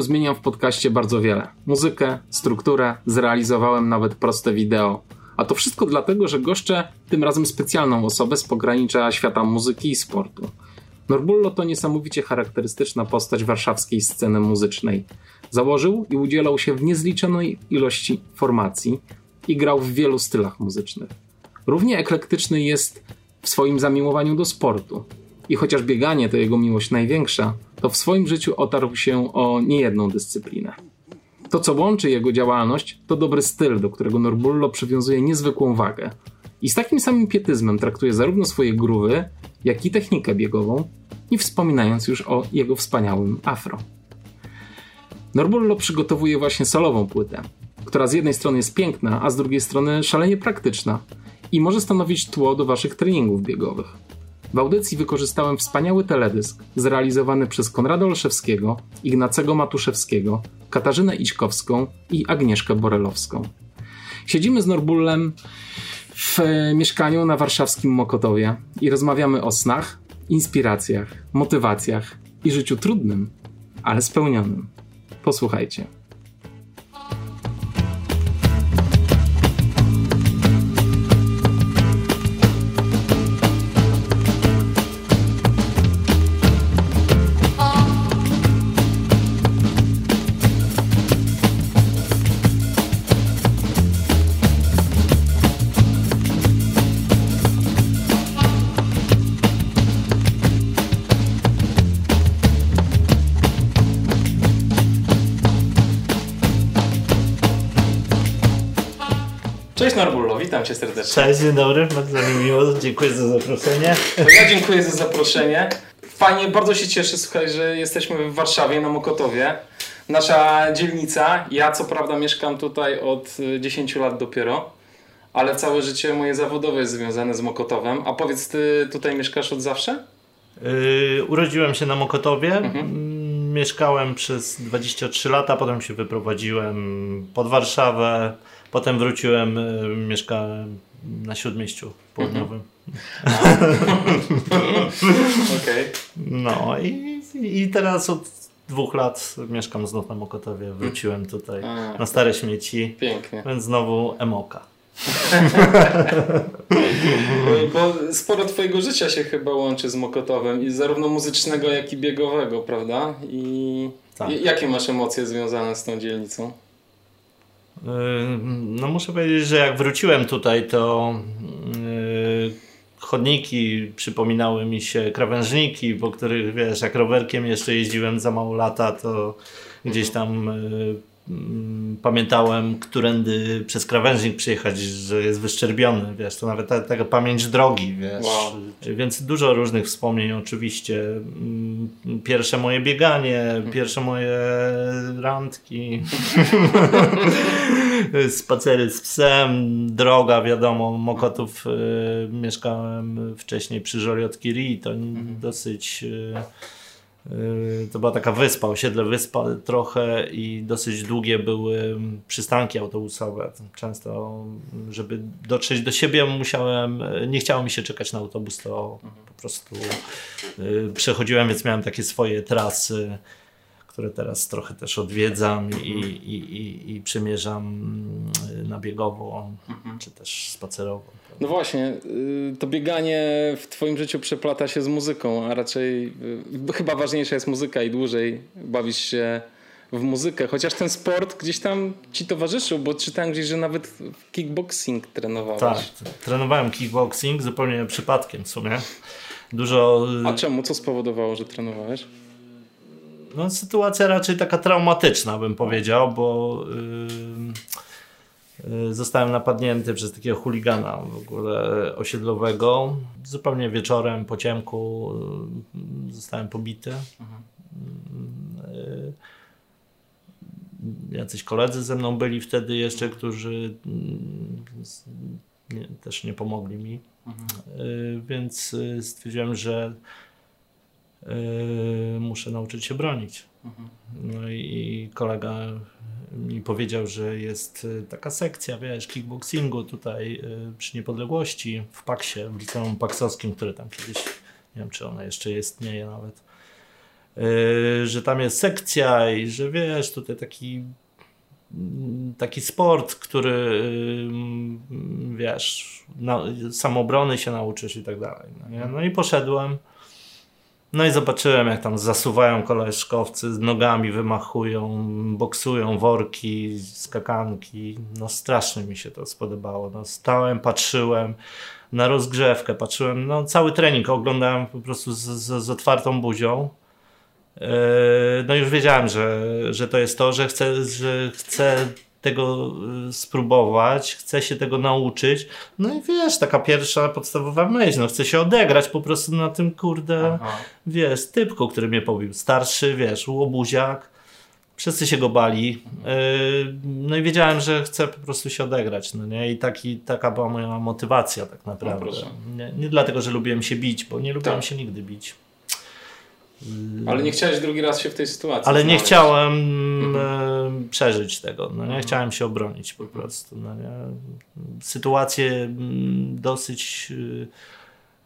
Tygodniu zmieniam w podcaście bardzo wiele. Muzykę, strukturę, zrealizowałem nawet proste wideo. A to wszystko dlatego, że goszczę tym razem specjalną osobę z pogranicza świata muzyki i sportu. Norbullo to niesamowicie charakterystyczna postać warszawskiej sceny muzycznej. Założył i udzielał się w niezliczonej ilości formacji i grał w wielu stylach muzycznych. Równie eklektyczny jest w swoim zamiłowaniu do sportu. I chociaż bieganie to jego miłość największa, to w swoim życiu otarł się o niejedną dyscyplinę. To, co łączy jego działalność, to dobry styl, do którego Norbullo przywiązuje niezwykłą wagę. I z takim samym pietyzmem traktuje zarówno swoje gruwy, jak i technikę biegową, nie wspominając już o jego wspaniałym afro. Norbullo przygotowuje właśnie solową płytę, która z jednej strony jest piękna, a z drugiej strony szalenie praktyczna i może stanowić tło do waszych treningów biegowych. W audycji wykorzystałem wspaniały teledysk zrealizowany przez Konrada Olszewskiego, Ignacego Matuszewskiego, Katarzynę Ićkowską i Agnieszkę Borelowską. Siedzimy z Norbullem w mieszkaniu na warszawskim Mokotowie i rozmawiamy o snach, inspiracjach, motywacjach i życiu trudnym, ale spełnionym. Posłuchajcie. Witam Cię serdecznie. Cześć, dzień dobry, bardzo mi miło, dziękuję za zaproszenie. To ja dziękuję za zaproszenie. Fajnie, bardzo się cieszę, słuchaj, że jesteśmy w Warszawie, na Mokotowie. Nasza dzielnica, ja co prawda mieszkam tutaj od 10 lat dopiero, ale całe życie moje zawodowe jest związane z Mokotowem. A powiedz, Ty tutaj mieszkasz od zawsze? Yy, urodziłem się na Mokotowie. Mhm. Mieszkałem przez 23 lata, potem się wyprowadziłem pod Warszawę. Potem wróciłem, y, mieszkałem na Śródmieściu Południowym. Mhm. Okej. Okay. No i, i teraz od dwóch lat mieszkam znów na Mokotowie. Wróciłem tutaj A, na stare śmieci. Pięknie. Więc znowu emoka. Bo sporo twojego życia się chyba łączy z Mokotowem i zarówno muzycznego, jak i biegowego, prawda? I tak. jakie masz emocje związane z tą dzielnicą? No muszę powiedzieć, że jak wróciłem tutaj, to yy, chodniki przypominały mi się krawężniki, po których wiesz, jak rowerkiem jeszcze jeździłem za mało lata, to gdzieś tam Mm, pamiętałem, którędy przez krawężnik przyjechać, że jest wyszczerbiony, wiesz, to nawet ta, taka pamięć drogi, wiesz. Wow. Więc dużo różnych wspomnień oczywiście. Mm, pierwsze moje bieganie, pierwsze moje randki, spacery z psem, droga, wiadomo, Mokotów y, mieszkałem wcześniej przy Żoliotki Ri, to mhm. dosyć... Y, to była taka wyspa, osiedle wyspa trochę i dosyć długie były przystanki autobusowe. Często, żeby dotrzeć do siebie musiałem, nie chciało mi się czekać na autobus, to po prostu yy, przechodziłem, więc miałem takie swoje trasy, które teraz trochę też odwiedzam i, i, i, i przemierzam yy, na biegowo, mhm. czy też spacerowo. No właśnie, y, to bieganie w Twoim życiu przeplata się z muzyką, a raczej y, chyba ważniejsza jest muzyka i dłużej bawisz się w muzykę, chociaż ten sport gdzieś tam Ci towarzyszył, bo czytałem gdzieś, że nawet kickboxing trenowałeś. Tak, trenowałem kickboxing zupełnie przypadkiem w sumie. Dużo... Y, a czemu? Co spowodowało, że trenowałeś? No sytuacja raczej taka traumatyczna bym powiedział, bo... Y, zostałem napadnięty przez takiego chuligana w ogóle osiedlowego. Zupełnie wieczorem po ciemku y, zostałem pobity. Mhm. Jacyś koledzy ze mną byli wtedy jeszcze, którzy nie, też nie pomogli mi. Mhm. Więc stwierdziłem, że muszę nauczyć się bronić. Mhm. No i kolega mi powiedział, że jest y, taka sekcja, wiesz, kickboxingu tutaj y, przy Niepodległości w Paksie, w liceum paksowskim, które tam kiedyś, nie wiem czy ona jeszcze istnieje nawet, y, że tam jest sekcja i że wiesz, tutaj taki taki sport, który wiesz, na, samobrony się nauczysz i tak dalej. No, no i poszedłem no i zobaczyłem, jak tam zasuwają koleżkowcy, nogami wymachują, boksują worki, skakanki. No strasznie mi się to spodobało. No, stałem, patrzyłem na rozgrzewkę, patrzyłem, no cały trening oglądałem po prostu z, z, z otwartą buzią. Yy, no już wiedziałem, że, że to jest to, że chcę, że chcę tego y, spróbować, chcę się tego nauczyć. No i wiesz, taka pierwsza podstawowa myśl, no chcę się odegrać po prostu na tym kurde, Aha. wiesz, typku, który mnie pobił. Starszy, wiesz, łobuziak. Wszyscy się go bali. Y, no i wiedziałem, że chcę po prostu się odegrać. No nie? I taki, taka była moja motywacja tak naprawdę. No nie, nie, dlatego, że lubiłem się bić, bo nie lubiłem tak. się nigdy bić. Ale nie chciałeś drugi raz się w tej sytuacji Ale znaleźć. nie chciałem mhm. przeżyć tego. No nie mhm. chciałem się obronić po prostu. No nie? Sytuacje mm, dosyć y,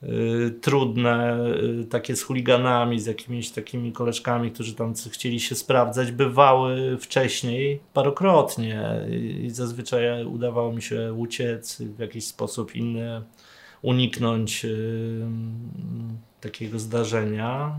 y, trudne, y, takie z chuliganami, z jakimiś takimi koleżkami, którzy tam chcieli się sprawdzać, bywały wcześniej parokrotnie i zazwyczaj udawało mi się uciec w jakiś sposób inny, uniknąć takiego zdarzenia.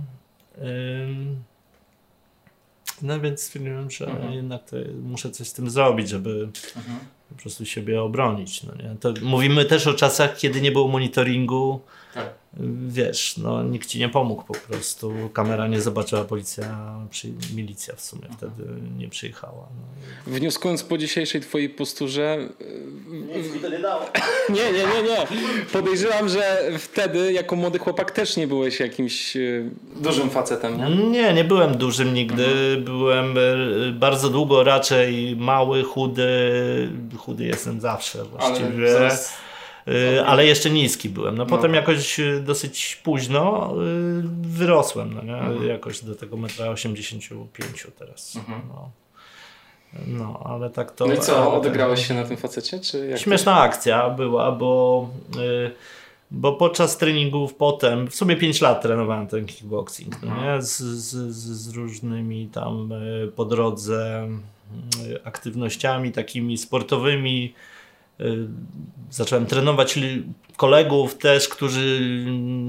No więc stwierdziłem, że mhm. jednak muszę coś z tym zrobić, żeby mhm. po prostu siebie obronić. No nie? To mówimy też o czasach, kiedy nie było monitoringu. Tak wiesz, no nikt ci nie pomógł po prostu. Kamera nie zobaczyła, policja, przy, milicja w sumie wtedy nie przyjechała. No. Wnioskując po dzisiejszej twojej posturze... Nic mi to nie dało. nie, nie, nie, nie. Podejrzewam, że wtedy jako młody chłopak też nie byłeś jakimś e, dużym facetem. Nie, nie, nie byłem dużym nigdy. Mhm. Byłem e, bardzo długo raczej mały, chudy. Chudy jestem zawsze właściwie. Ale Y, ale jeszcze niski byłem. No potem no. jakoś y, dosyć późno y, wyrosłem, no nie? Mhm. Jakoś do tego metra 85 teraz. Mhm. No. No, ale tak to... No i co, odegrałeś się na tym facecie? Czy jak Śmieszna to... akcja była, bo, bo podczas treningów potem, w sumie 5 lat trenowałem ten kickboxing, no nie? Z, z, z różnymi tam po drodze aktywnościami takimi sportowymi, Y, zacząłem trenować kolegów też, którzy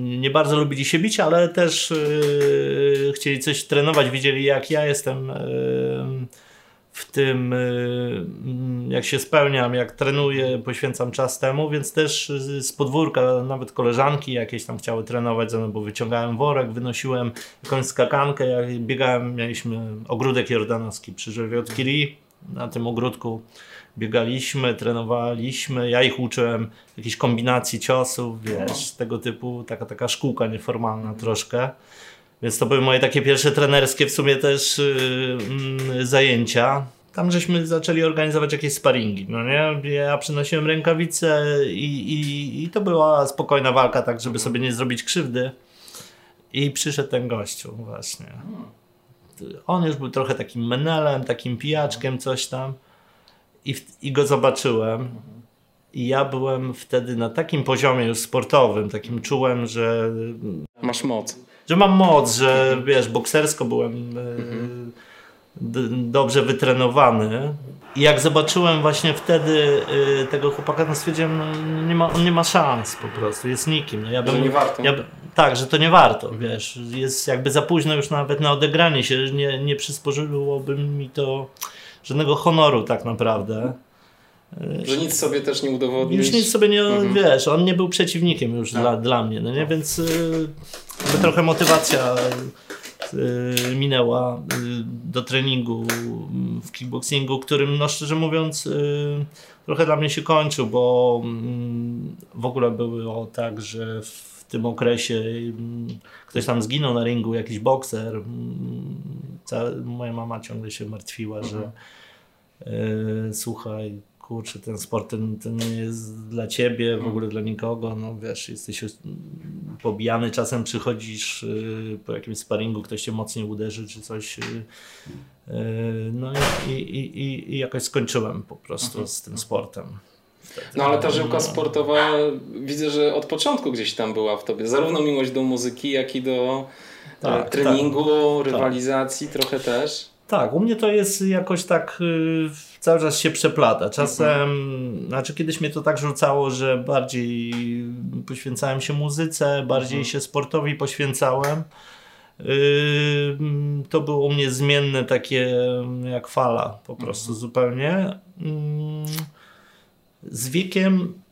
nie bardzo lubili się bić, ale też yy, chcieli coś trenować, widzieli jak ja jestem yy, w tym, yy, jak się spełniam, jak trenuję, poświęcam czas temu, więc też z podwórka nawet koleżanki jakieś tam chciały trenować ze mną, bo wyciągałem worek, wynosiłem jakąś skakankę, jak biegałem, mieliśmy ogródek jordanowski przy Żywiotkiri, na tym ogródku biegaliśmy, trenowaliśmy, ja ich uczyłem jakichś kombinacji ciosów, wiesz, tego typu, taka, taka szkółka nieformalna troszkę. Więc to były moje takie pierwsze trenerskie w sumie też yy, zajęcia. Tam żeśmy zaczęli organizować jakieś sparingi, no nie? Ja przynosiłem rękawice i, i, i to była spokojna walka, tak żeby sobie nie zrobić krzywdy. I przyszedł ten gościu właśnie. On już był trochę takim menelem, takim pijaczkiem, coś tam i, i go zobaczyłem. I ja byłem wtedy na takim poziomie już sportowym, takim czułem, że. Masz moc. Że mam moc, że wiesz, boksersko byłem dobrze wytrenowany. I jak zobaczyłem właśnie wtedy y, tego chłopaka, to stwierdziłem, no, nie ma, on nie ma szans po prostu, jest nikim. No, ja bym, że nie warto. Ja, tak, że to nie warto, wiesz, jest jakby za późno już nawet na odegranie się, nie, nie przysporzyłoby mi to żadnego honoru tak naprawdę. Że nic sobie też nie udowodnił. Już nic sobie nie, mhm. wiesz, on nie był przeciwnikiem już tak. dla, dla mnie, no nie, więc y, trochę motywacja y, minęła y, do treningu w kickboxingu, którym no szczerze mówiąc y, trochę dla mnie się kończył, bo mm, w ogóle było tak, że w tym okresie mm, ktoś tam zginął na ringu, jakiś bokser. Mm, moja mama ciągle się martwiła, że słuchaj, kurczę, ten sport ten, ten nie jest dla ciebie, w ogóle dla nikogo, no wiesz, jesteś pobijany, czasem przychodzisz y, po jakimś sparingu, ktoś cię mocniej uderzy, czy coś, y, y, no i, i, i, i jakoś skończyłem po prostu mhm. z tym sportem. Wtedy. No ale ta żyłka sportowa widzę, że od początku gdzieś tam była w tobie, zarówno miłość do muzyki, jak i do e, tak, treningu, tak, rywalizacji tak. trochę też. Tak, u mnie to jest jakoś tak y, cały czas się przeplata. Czasem, mhm. znaczy kiedyś mnie to tak rzucało, że bardziej poświęcałem się muzyce, bardziej mhm. się sportowi poświęcałem. Y, to było u mnie zmienne takie jak fala po prostu mhm. zupełnie. Mm, z wiekiem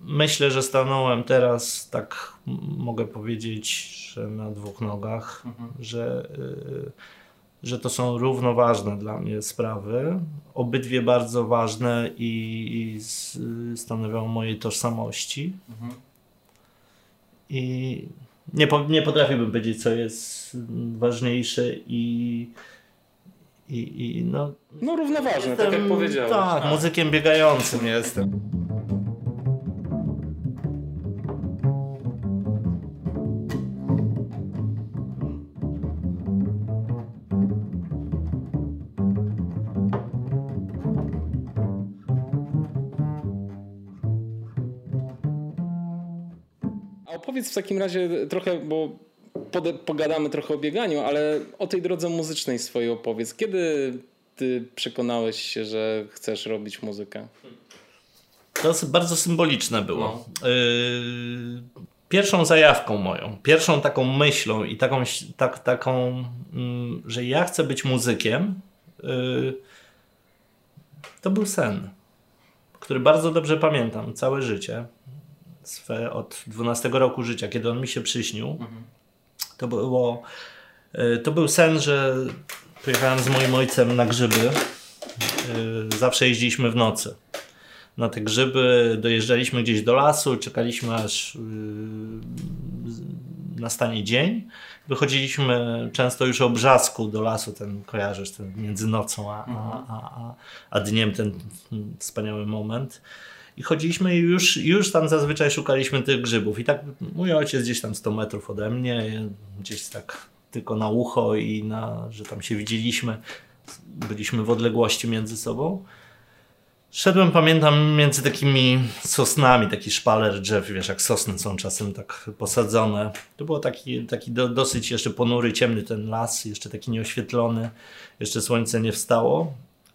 myślę, że stanąłem teraz, tak mogę powiedzieć, że na dwóch nogach, mhm. że y, że to są równoważne dla mnie sprawy, obydwie bardzo ważne i, i stanowią mojej tożsamości. Mhm. I nie, po, nie potrafiłbym powiedzieć, co jest ważniejsze i, i, i no... No równoważne, jestem, tak jak powiedziałeś. Tak, tak, muzykiem biegającym jestem. Opowiedz w takim razie trochę, bo pogadamy trochę o bieganiu, ale o tej drodze muzycznej swojej opowiedz. Kiedy ty przekonałeś się, że chcesz robić muzykę? To bardzo symboliczne było. No. Y, pierwszą zajawką moją, pierwszą taką myślą i taką, tak, taką mm, że ja chcę być muzykiem, y, to był sen, który bardzo dobrze pamiętam całe życie swe od 12 roku życia, kiedy on mi się przyśnił, mhm. to było e, to był sen, że pojechałem z moim ojcem na grzyby. E, zawsze jeździliśmy w nocy. Na te grzyby dojeżdżaliśmy gdzieś do lasu, czekaliśmy aż e, nastanie dzień. Wychodziliśmy często już o brzasku do lasu, ten kojarzysz, ten między nocą a, a, a, a dniem, ten wspaniały moment. I chodziliśmy i już, już tam zazwyczaj szukaliśmy tych grzybów. I tak mój ojciec gdzieś tam 100 metrów ode mnie, gdzieś tak tylko na ucho i na, że tam się widzieliśmy. Byliśmy w odległości między sobą. Szedłem, pamiętam, między takimi sosnami, taki szpaler drzew, wiesz, jak sosny są czasem tak posadzone. To było taki, taki do, dosyć jeszcze ponury, ciemny ten las, jeszcze taki nieoświetlony, jeszcze słońce nie wstało.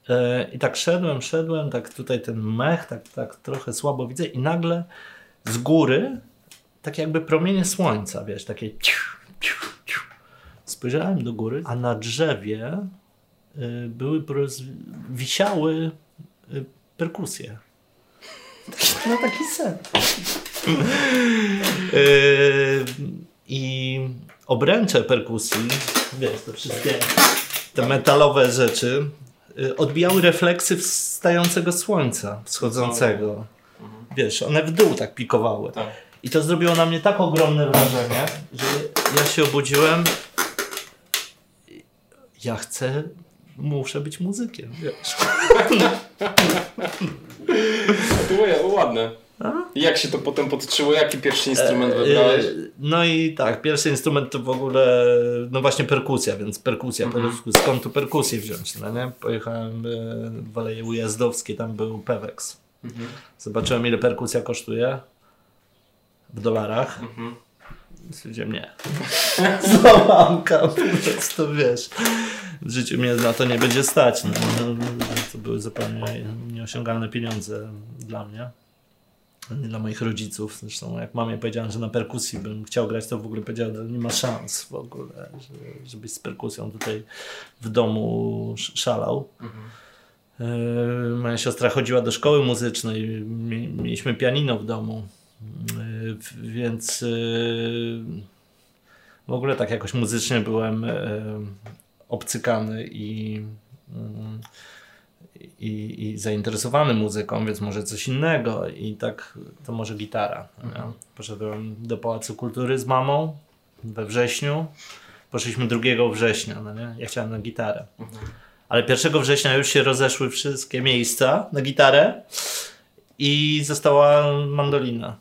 E, I tak szedłem, szedłem, tak tutaj ten mech, tak, tak trochę słabo widzę i nagle z góry tak jakby promienie słońca, wiesz, takie spojrzałem do góry, a na drzewie e, były wisiały e, perkusje. Na taki sen. I obręcze perkusji, wiesz, to wszystkie te metalowe rzeczy Y, odbijały refleksy wstającego słońca, wschodzącego. Wiesz, one w dół tak pikowały. Tak. I to zrobiło na mnie tak ogromne wrażenie, że ja się obudziłem. Ja chcę, muszę być muzykiem, wiesz. to było ładne. A? Jak się to potem podtrzyło? Jaki pierwszy instrument e, wybrałeś? No i tak, pierwszy instrument to w ogóle, no właśnie perkusja, więc perkusja. Mhm. Skąd tu perkusję wziąć? No nie? Pojechałem e, w Aleje Ujazdowskie, tam był Pewex. Mhm. Zobaczyłem ile perkusja kosztuje w dolarach. Mhm. Stwierdziłem nie. Po prostu wiesz. W życiu mnie na to nie będzie stać. No, to były zupełnie nieosiągalne pieniądze dla mnie nie dla moich rodziców. Zresztą jak mamie powiedziałem, że na perkusji bym chciał grać, to w ogóle powiedziała, że nie ma szans w ogóle, żebyś z perkusją tutaj w domu szalał. Mhm. E, moja siostra chodziła do szkoły muzycznej, mieliśmy pianino w domu, e, więc e, w ogóle tak jakoś muzycznie byłem obcykany i, mm, i, i zainteresowany muzyką, więc może coś innego i tak to może gitara. Mhm. Poszedłem do Pałacu Kultury z mamą we wrześniu. Poszliśmy 2 września, no nie? Ja chciałem na gitarę. Mhm. Ale 1 września już się rozeszły wszystkie miejsca na gitarę i została mandolina.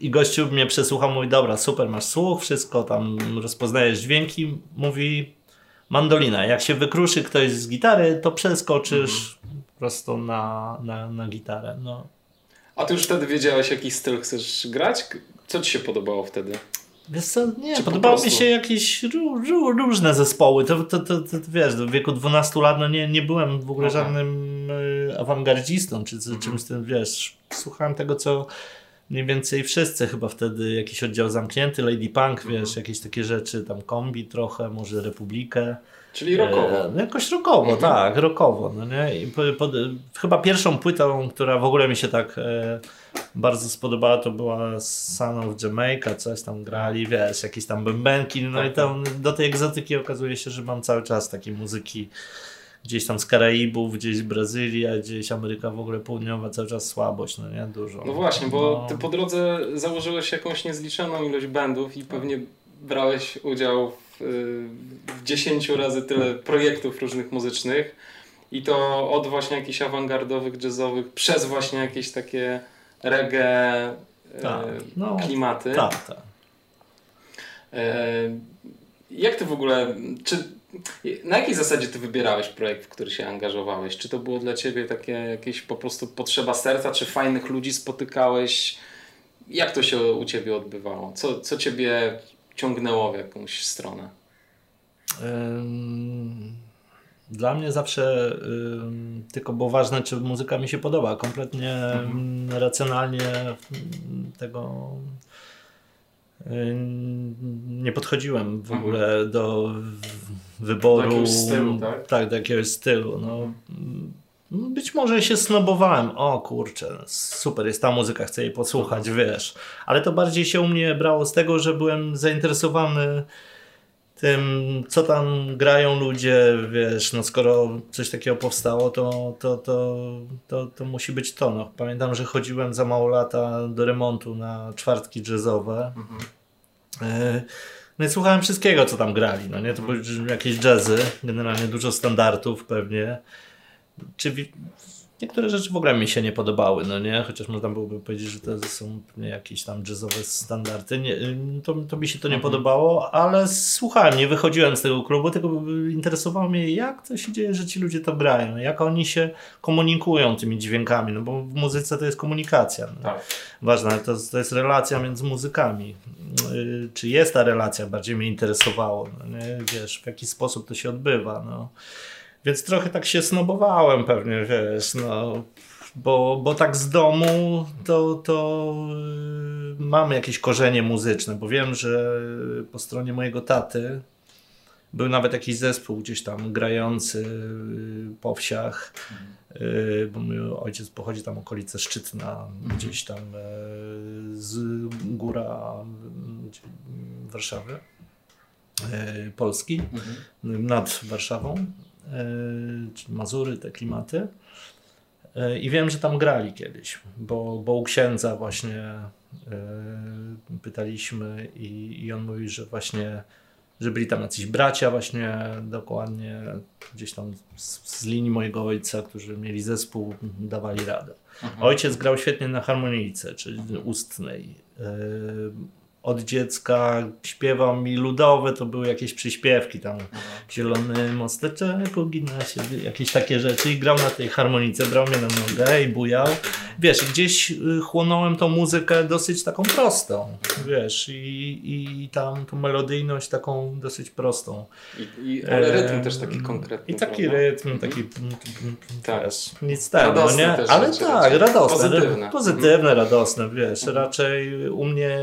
I gościu mnie przesłuchał, mówi, dobra, super, masz słuch, wszystko tam rozpoznajesz dźwięki. Mówi, mandolina. Jak się wykruszy ktoś z gitary, to przeskoczysz mhm. prosto na, na, na gitarę. No. A ty już wtedy wiedziałeś, jaki styl chcesz grać? Co ci się podobało wtedy? Wiesz co, nie, Czy podobały mi się jakieś różne zespoły. To, to, to, to, wiesz, w wieku 12 lat no nie, nie byłem w ogóle żadnym y, awangardzistą, czy, czy czymś tym, wiesz, słuchałem tego, co mniej więcej wszyscy chyba wtedy, jakiś oddział zamknięty, Lady Punk, wiesz, mhm. jakieś takie rzeczy, tam kombi trochę, może Republikę. Czyli rockowo. E, no jakoś rockowo, mhm. tak, rockowo. No nie? I chyba pierwszą płytą, która w ogóle mi się tak e, bardzo spodobała, to była Son of Jamaica, coś tam grali, wiesz, jakieś tam bębenki, no tak, i tam tak. do tej egzotyki okazuje się, że mam cały czas takiej muzyki gdzieś tam z Karaibów, gdzieś Brazylia, gdzieś Ameryka w ogóle Południowa, cały czas słabość, no nie? Dużo. No właśnie, bo no. ty po drodze założyłeś jakąś niezliczoną ilość bandów i pewnie brałeś udział w, w 10 razy tyle projektów różnych muzycznych i to od właśnie jakichś awangardowych, jazzowych, przez właśnie jakieś takie reggae e, tak, no, klimaty. Tak, tak. E, jak ty w ogóle, czy na jakiej zasadzie ty wybierałeś projekt, w który się angażowałeś? Czy to było dla ciebie takie jakieś po prostu potrzeba serca, czy fajnych ludzi spotykałeś? Jak to się u ciebie odbywało? Co, co ciebie ciągnęło w jakąś stronę? Dla mnie zawsze tylko było ważne, czy muzyka mi się podoba. Kompletnie mhm. racjonalnie tego nie podchodziłem w ogóle mhm. do wyboru. Do jakiegoś stylu, tak? Tak, do jakiegoś stylu. No, być może się snobowałem. O kurczę, super jest ta muzyka, chcę jej posłuchać, wiesz. Ale to bardziej się u mnie brało z tego, że byłem zainteresowany tym, co tam grają ludzie, wiesz, no skoro coś takiego powstało, to, to, to, to, to musi być to. No. Pamiętam, że chodziłem za mało lata do remontu na czwartki jazzowe. Mhm. E, no i słuchałem wszystkiego, co tam grali. No nie? To były jakieś jazzy, generalnie dużo standardów pewnie. Czy Niektóre rzeczy w ogóle mi się nie podobały, no nie? Chociaż można byłoby powiedzieć, że to są jakieś tam jazzowe standardy. Nie, to, to mi się to nie mhm. podobało, ale słuchałem, nie wychodziłem z tego klubu, tylko interesowało mnie, jak to się dzieje, że ci ludzie to grają, jak oni się komunikują tymi dźwiękami, no bo w muzyce to jest komunikacja. No. Tak. Ważna, to, to jest relacja między muzykami. Y, czy jest ta relacja, bardziej mnie interesowało, no nie? Wiesz, w jaki sposób to się odbywa, no. Więc trochę tak się snobowałem pewnie, wiesz, no. Bo, bo tak z domu to, to yy, mam jakieś korzenie muzyczne, bo wiem, że po stronie mojego taty był nawet jakiś zespół gdzieś tam grający yy, po wsiach. Yy, bo mój ojciec pochodzi tam okolice Szczytna, gdzieś tam z góra Warszawy, Polski, mhm. nad Warszawą. E, czy Mazury, te klimaty. E, I wiem, że tam grali kiedyś, bo, bo u księdza właśnie e, pytaliśmy i, i on mówi, że właśnie że byli tam jacyś bracia właśnie dokładnie gdzieś tam z, z, linii mojego ojca, którzy mieli zespół, dawali radę. Mhm. Ojciec grał świetnie na harmonijce, czyli ustnej od dziecka śpiewał mi ludowe, to były jakieś przyśpiewki tam. Zielony mosteczek ugina się, jakieś takie rzeczy i grał na tej harmonice, brał mnie na nogę i bujał. Wiesz, gdzieś y, chłonąłem tą muzykę dosyć taką prostą, wiesz, i, i tam tą melodyjność taką dosyć prostą. I, i ale rytm też taki konkretny. I taki prawda? rytm, mhm. taki tak. wiesz, nic tego, nie? Ale tak, radosne, pozytywne, pozytywne mhm. radosne, wiesz, mhm. raczej u mnie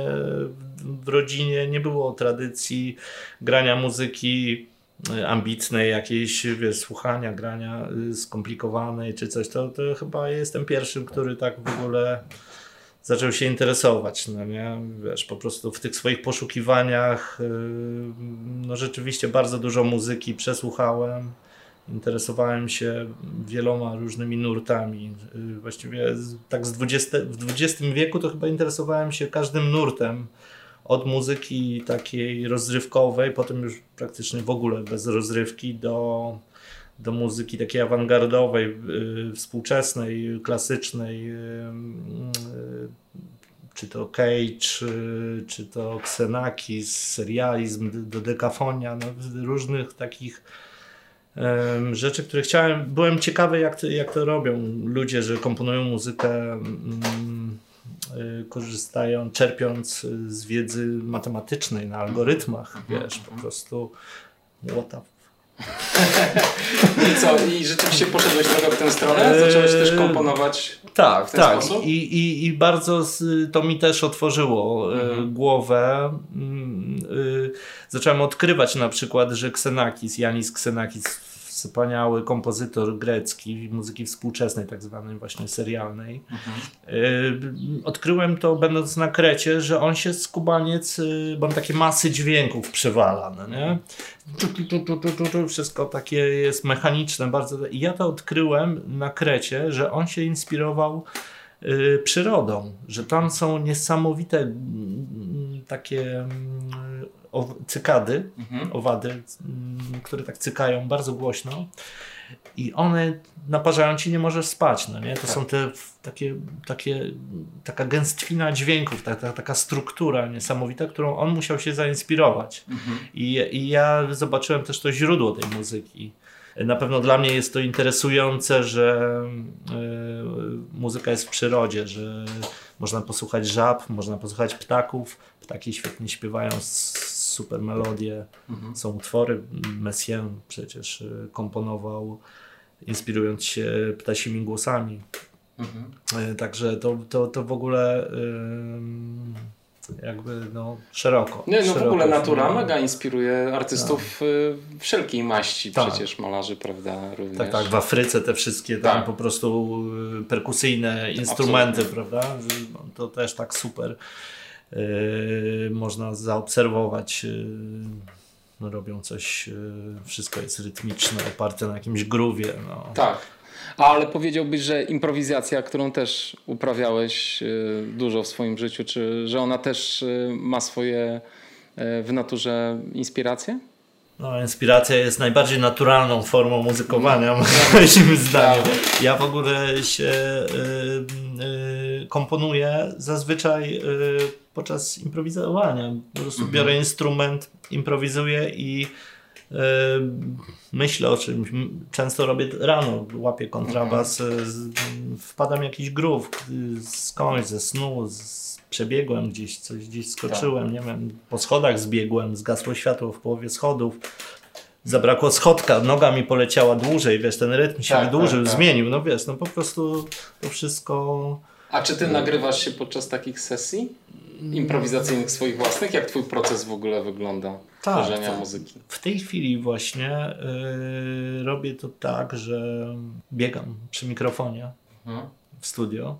w rodzinie nie było tradycji grania muzyki e, ambitnej, jakiejś wiesz, słuchania, grania e, skomplikowanej czy coś, to, to chyba jestem pierwszym, który tak w ogóle zaczął się interesować, no nie, wiesz, po prostu w tych swoich poszukiwaniach, yy, no rzeczywiście bardzo dużo muzyki przesłuchałem, interesowałem się wieloma różnymi nurtami, yy, właściwie tak z 20, w XX wieku to chyba interesowałem się każdym nurtem, od muzyki takiej rozrywkowej, potem już praktycznie w ogóle bez rozrywki, do, do muzyki takiej awangardowej, yy, współczesnej, klasycznej, yy, yy, czy to Cage, czy, to Xenakis, serializm, do dekafonia, no, różnych takich rzeczy, które chciałem, byłem ciekawy jak to, jak to robią ludzie, że komponują muzykę mm, Y, korzystają, czerpiąc z wiedzy matematycznej na algorytmach, mhm. wiesz, po prostu what the I co? I rzeczywiście poszedłeś trochę w tę stronę? Zacząłeś też eee, komponować tak, w ten tak. sposób? I, i, I bardzo to mi też otworzyło e, mhm. głowę. Mm, y, zacząłem odkrywać na przykład, że Xenakis, Janis Xenakis wspaniały kompozytor grecki, muzyki współczesnej, tak zwanej właśnie serialnej. Mhm. Y, odkryłem to będąc na Krecie, że on się skubaniec, y, bo on takie masy dźwięków przewala, no nie? Wszystko takie jest mechaniczne bardzo. I ja to odkryłem na Krecie, że on się inspirował y, przyrodą, że tam są niesamowite mm, takie mm, cykady, mhm. owady, mm, które tak cykają bardzo głośno i one naparzają ci, nie możesz spać, no nie? To tak. są te takie, takie, taka gęstwina dźwięków, ta, ta, taka struktura niesamowita, którą on musiał się zainspirować. Mhm. I, I ja zobaczyłem też to źródło tej muzyki. Na pewno dla mnie jest to interesujące, że y, muzyka jest w przyrodzie, że można posłuchać żab, można posłuchać ptaków. Ptaki świetnie śpiewają super melodie, mhm. są utwory. Messiaen przecież y, komponował inspirując się ptasimi głosami. Mhm. Y, także to, to, to w ogóle jakby no, szeroko. Nie, no szeroko w ogóle natura mega inspiruje artystów tak. wszelkiej maści, tak. przecież malarzy, prawda? Również. Tak, tak, w Afryce te wszystkie tam tak. po prostu perkusyjne instrumenty, Absolutnie. prawda? To też tak super można zaobserwować. Yy, no, robią coś, yy, wszystko jest rytmiczne, oparte na jakimś gruwie. No. Tak. Ale powiedziałbyś, że improwizacja, którą też uprawiałeś dużo w swoim życiu, czy że ona też ma swoje w naturze inspiracje? No, inspiracja jest najbardziej naturalną formą muzykowania, moim zdaniem. Ja w ogóle się y, y, komponuję zazwyczaj y, podczas improwizowania. Po prostu mhm. biorę instrument, improwizuję i y, myślę o czymś. Często robię rano, łapię kontrabas, mhm. wpadam w jakiś groove skądś, ze snu, z przebiegłem gdzieś, coś gdzieś skoczyłem, tak. nie wiem, po schodach zbiegłem, zgasło światło w połowie schodów. Zabrakło schodka, noga mi poleciała dłużej, wiesz, ten rytm się tak, wydłużył, tak, tak. zmienił, no wiesz, no po prostu to wszystko... A czy ty nagrywasz się podczas takich sesji? improwizacyjnych swoich własnych? Jak twój proces w ogóle wygląda tak, tworzenia tak. muzyki? W tej chwili właśnie yy, robię to tak, że biegam przy mikrofonie mhm. w studio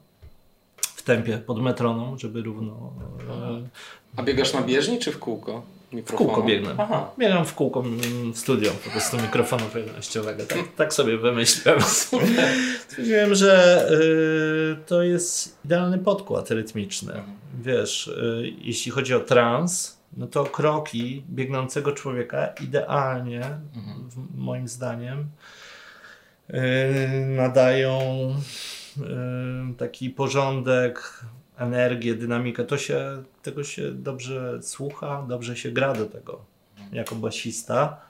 w tempie pod metronom, żeby równo... Yy, A biegasz na bieżni czy w kółko? Mikrofonu? W kółko biegnę. Aha. Biegam w kółko w studio po prostu mikrofonu pewnościowego. Tak, tak sobie wymyśliłem. Stwierdziłem, że y, to jest idealny podkład rytmiczny. Wiesz, y, jeśli chodzi o trans, no to kroki biegnącego człowieka idealnie, mhm. moim zdaniem, y, nadają y, taki porządek, energię, dynamikę. To się, tego się dobrze słucha, dobrze się gra do tego. Jako basista,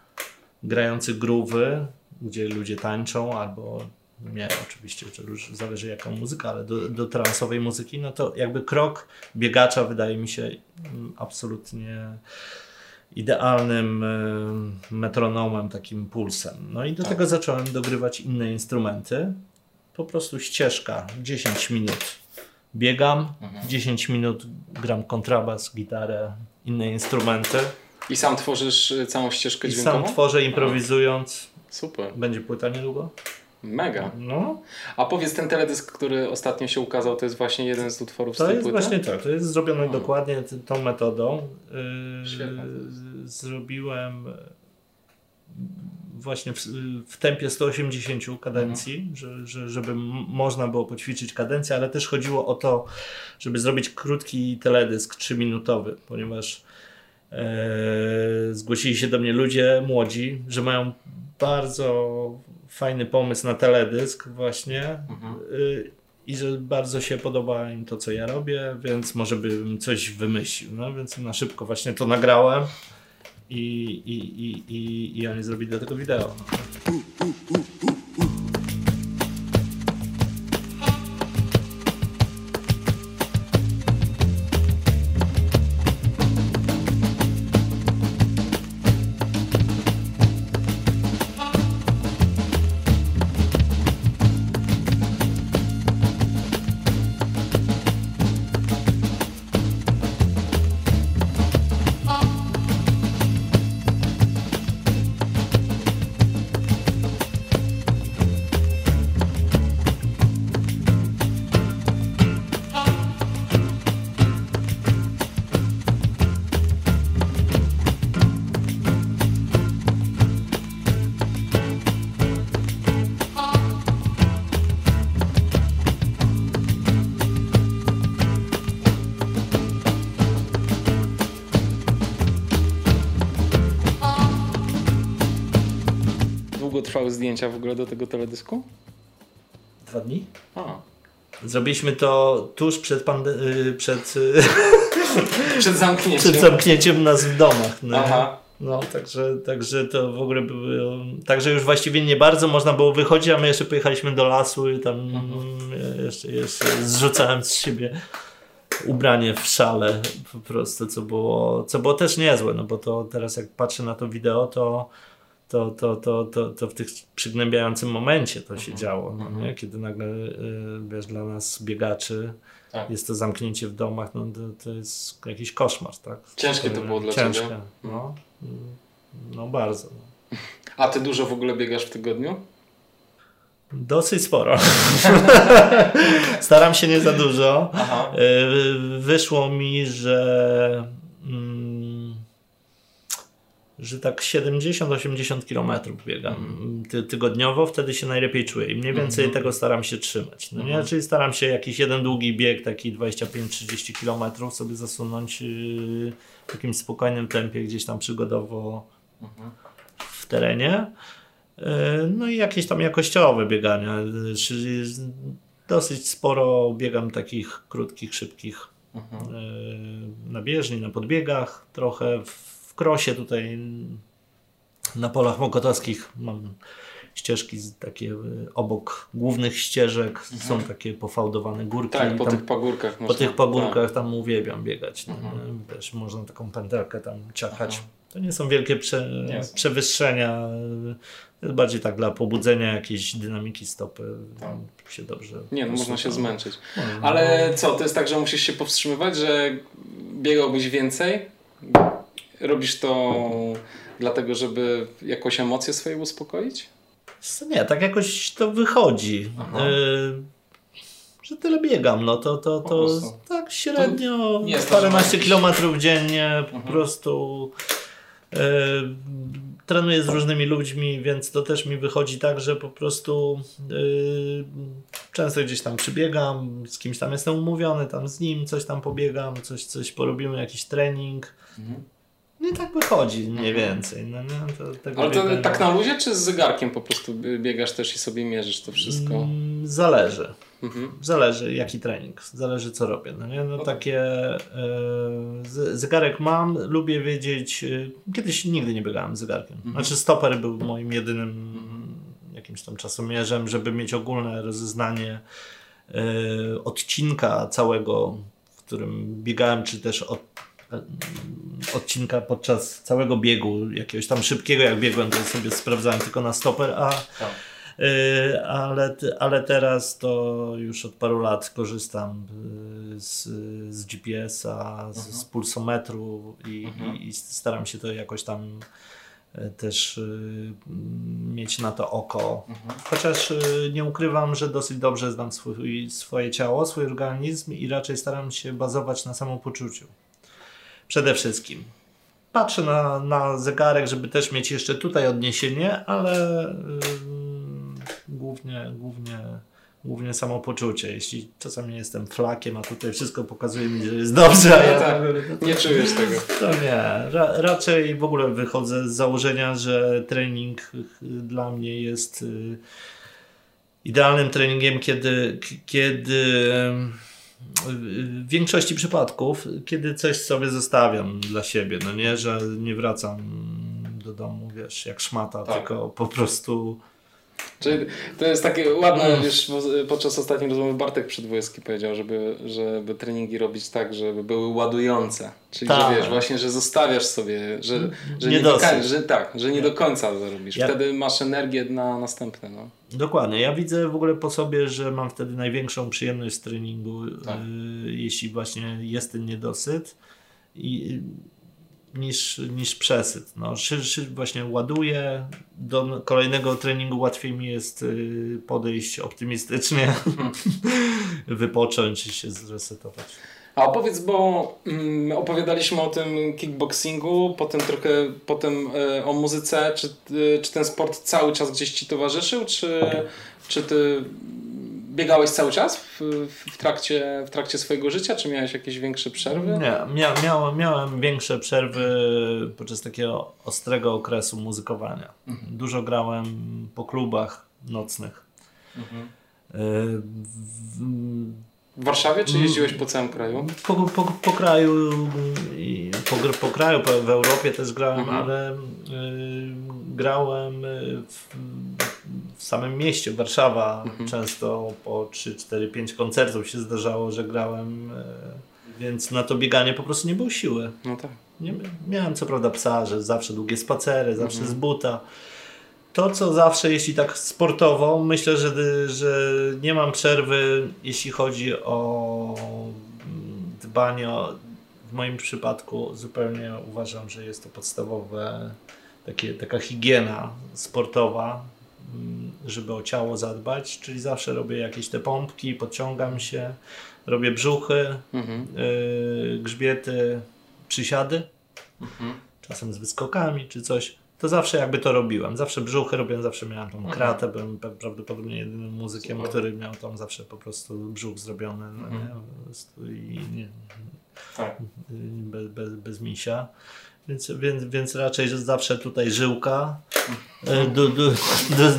grający groowy, gdzie ludzie tańczą albo nie, oczywiście, to już zależy jaką muzykę, ale do, do transowej muzyki, no to jakby krok biegacza wydaje mi się mm, absolutnie idealnym y, metronomem, takim pulsem. No i do tak. tego zacząłem dogrywać inne instrumenty. Po prostu ścieżka, 10 minut biegam, mhm. 10 minut gram kontrabas, gitarę, inne instrumenty. I sam tworzysz y, całą ścieżkę I dźwiękową? I sam tworzę improwizując. Super. Będzie płyta niedługo? Mega. No, A powiedz, ten teledysk, który ostatnio się ukazał, to jest właśnie jeden z utworów z to tej jest płyty? właśnie tak, to jest zrobione O. dokładnie tą metodą. Yy, Świetne. Zrobiłem właśnie w, w tempie 180 kadencji, Mhm. że, że, żeby można było poćwiczyć kadencję, ale też chodziło o to, żeby zrobić krótki teledysk 3-minutowy, ponieważ e, zgłosili się do mnie ludzie młodzi, że mają bardzo fajny pomysł na teledysk właśnie Mhm. y, i że bardzo się podoba im to, co ja robię, więc może bym coś wymyślił. No więc na szybko właśnie to nagrałem i, i, i, i, i oni zrobili do tego wideo. No. Długo zdjęcia w ogóle do tego teledysku? Dwa dni? A. Zrobiliśmy to tuż przed, pande- y, przed, y, Przed zamknięciem. przed zamknięciem nas w domach. No. Aha. No, także, także to w ogóle było. Także już właściwie nie bardzo można było wychodzić, a my jeszcze pojechaliśmy do lasu i tam Mhm. jeszcze, jeszcze zrzucałem z siebie ubranie w szale po prostu, co było, co było też niezłe, no bo to teraz jak patrzę na to wideo, to to, to, to, to, to w tych przygnębiającym momencie to się Mhm. działo, no, Mhm. nie? kiedy nagle, y, wiesz, dla nas biegaczy Tak. jest to zamknięcie w domach, no to, to jest jakiś koszmar, tak? Ciężkie to było dla Ciężkie, ciebie? no. No bardzo. No. A ty dużo w ogóle biegasz w tygodniu? Dosyć sporo. Staram się nie za dużo. Aha. Y, Wyszło mi, że że tak 70-80 km biegam ty, tygodniowo, wtedy się najlepiej czuję i mniej więcej Mhm. tego staram się trzymać. No nie? Mhm. Czyli staram się jakiś jeden długi bieg, taki 25-30 km sobie zasunąć yy, w jakimś spokojnym tempie, gdzieś tam przygodowo Mhm. w terenie. Yy, No i jakieś tam jakościowe biegania, yy, czyli dosyć sporo biegam takich krótkich, szybkich Mhm. yy, na bieżni, na podbiegach, trochę w krosie tutaj na polach mokotowskich mam ścieżki z- takie yy, obok głównych ścieżek, są takie pofałdowane górki. Tak, po tam, tych pagórkach po można. tych pagórkach tam uwielbiam biegać. no Mhm. Też można taką pętelkę tam ciachać. To nie są wielkie prze, Jasne. przewyższenia. To jest bardziej tak dla pobudzenia jakiejś dynamiki stopy. Tak. Się dobrze. Tak. Nie, no można się zmęczyć. No, Ale co, to jest tak, że musisz się powstrzymywać, że biegałbyś więcej? Robisz to dlatego, żeby jakoś emocje swoje uspokoić? Nie, tak jakoś to wychodzi. Y, że tyle biegam, no to, to, to tak średnio jest to, że paręnaście masz- kilometrów dziennie po Mhm. prostu y, trenuję z różnymi ludźmi, więc to też mi wychodzi tak, że po prostu y, często gdzieś tam przybiegam, z kimś tam jestem umówiony, tam z nim coś tam pobiegam, coś, coś porobimy, jakiś trening. No i tak wychodzi mniej więcej. No, nie? To, tego Ale to tak na luzie, czy z zegarkiem po prostu biegasz też i sobie mierzysz to wszystko? Mm, Zależy. Mhm. Zależy jaki trening, zależy co robię. No nie? No No. takie z- zegarek mam, lubię wiedzieć. E, kiedyś nigdy nie biegałem z zegarkiem. Mhm. Znaczy stoper był moim jedynym jakimś tam czasomierzem, żeby mieć ogólne rozeznanie e, odcinka całego, w którym biegałem, czy też od, odcinka podczas całego biegu, jakiegoś tam szybkiego jak biegłem, to sobie sprawdzałem tylko na stoper, a Tak. Yy, ale, ale teraz to już od paru lat korzystam yy, z, z GPS-a, z, Mhm. z pulsometru i, Mhm. i, i staram się to jakoś tam e, też y, mieć na to oko. Mhm. Chociaż y, nie ukrywam, że dosyć dobrze znam swój, swoje ciało, swój organizm i raczej staram się bazować na samopoczuciu. Przede wszystkim. Patrzę na, na zegarek, żeby też mieć jeszcze tutaj odniesienie, ale y, głównie, głównie głównie samopoczucie. Jeśli czasami jestem flakiem, a tutaj wszystko pokazuje mi, że jest dobrze, a ja tak, to, nie czujesz tego. To nie. Ra raczej w ogóle wychodzę z założenia, że trening dla mnie jest y, idealnym treningiem, kiedy, kiedy w większości przypadków, kiedy coś sobie zostawiam dla siebie, no nie, że nie wracam do domu, wiesz, jak szmata, tak. tylko po prostu Czyli to jest takie ładne, mm. wiesz, podczas ostatniej rozmowy Bartek Przedwojewski powiedział, żeby, żeby treningi robić tak, żeby były ładujące. Czyli, że tak. wiesz, właśnie, że zostawiasz sobie, że, że nie, do, że, tak, że nie, nie, do końca zarobisz. Ja... Wtedy masz energię na następne. No. Dokładnie. Ja widzę w ogóle po sobie, że mam wtedy największą przyjemność z treningu, tak. y, jeśli właśnie jest ten niedosyt. I niż, niż przesyt. No, właśnie ładuję, do kolejnego treningu łatwiej mi jest y, podejść optymistycznie, wypocząć i się zresetować. A opowiedz, bo mm, opowiadaliśmy o tym kickboxingu, potem trochę potem y, o muzyce. Czy, y, czy ten sport cały czas gdzieś ci towarzyszył, czy, czy ty biegałeś cały czas w, w, trakcie, w trakcie swojego życia, czy miałeś jakieś większe przerwy? Nie, mia, miałem, miałem większe przerwy podczas takiego ostrego okresu muzykowania. Mhm. Dużo grałem po klubach nocnych. Mhm. Y, w Warszawie, czy jeździłeś po całym kraju? Po, po, po kraju, po, po kraju, w Europie też grałem, mhm. ale y, grałem w, w samym mieście, Warszawa. Mhm. Często po 3, 4, 5 koncertów się zdarzało, że grałem, y, więc na to bieganie po prostu nie było siły. No tak. Nie, miałem co prawda psa, że zawsze długie spacery, zawsze mhm. z buta to, co zawsze, jeśli tak sportowo, myślę, że, że nie mam przerwy, jeśli chodzi o dbanie o, w moim przypadku zupełnie uważam, że jest to podstawowe takie, taka higiena sportowa, mm, żeby o ciało zadbać, czyli zawsze robię jakieś te pompki, podciągam się, robię brzuchy, mhm. y, grzbiety, przysiady, mhm. czasem z wyskokami czy coś to zawsze jakby to robiłem. Zawsze brzuchy robiłem, zawsze miałem tą mhm. kratę, byłem prawdopodobnie jedynym muzykiem, Super. który miał tam zawsze po prostu brzuch zrobiony mhm. i nie, tak. bez, bez, bez misia. Więc, więc, więc raczej zawsze tutaj żyłka, e, du, du,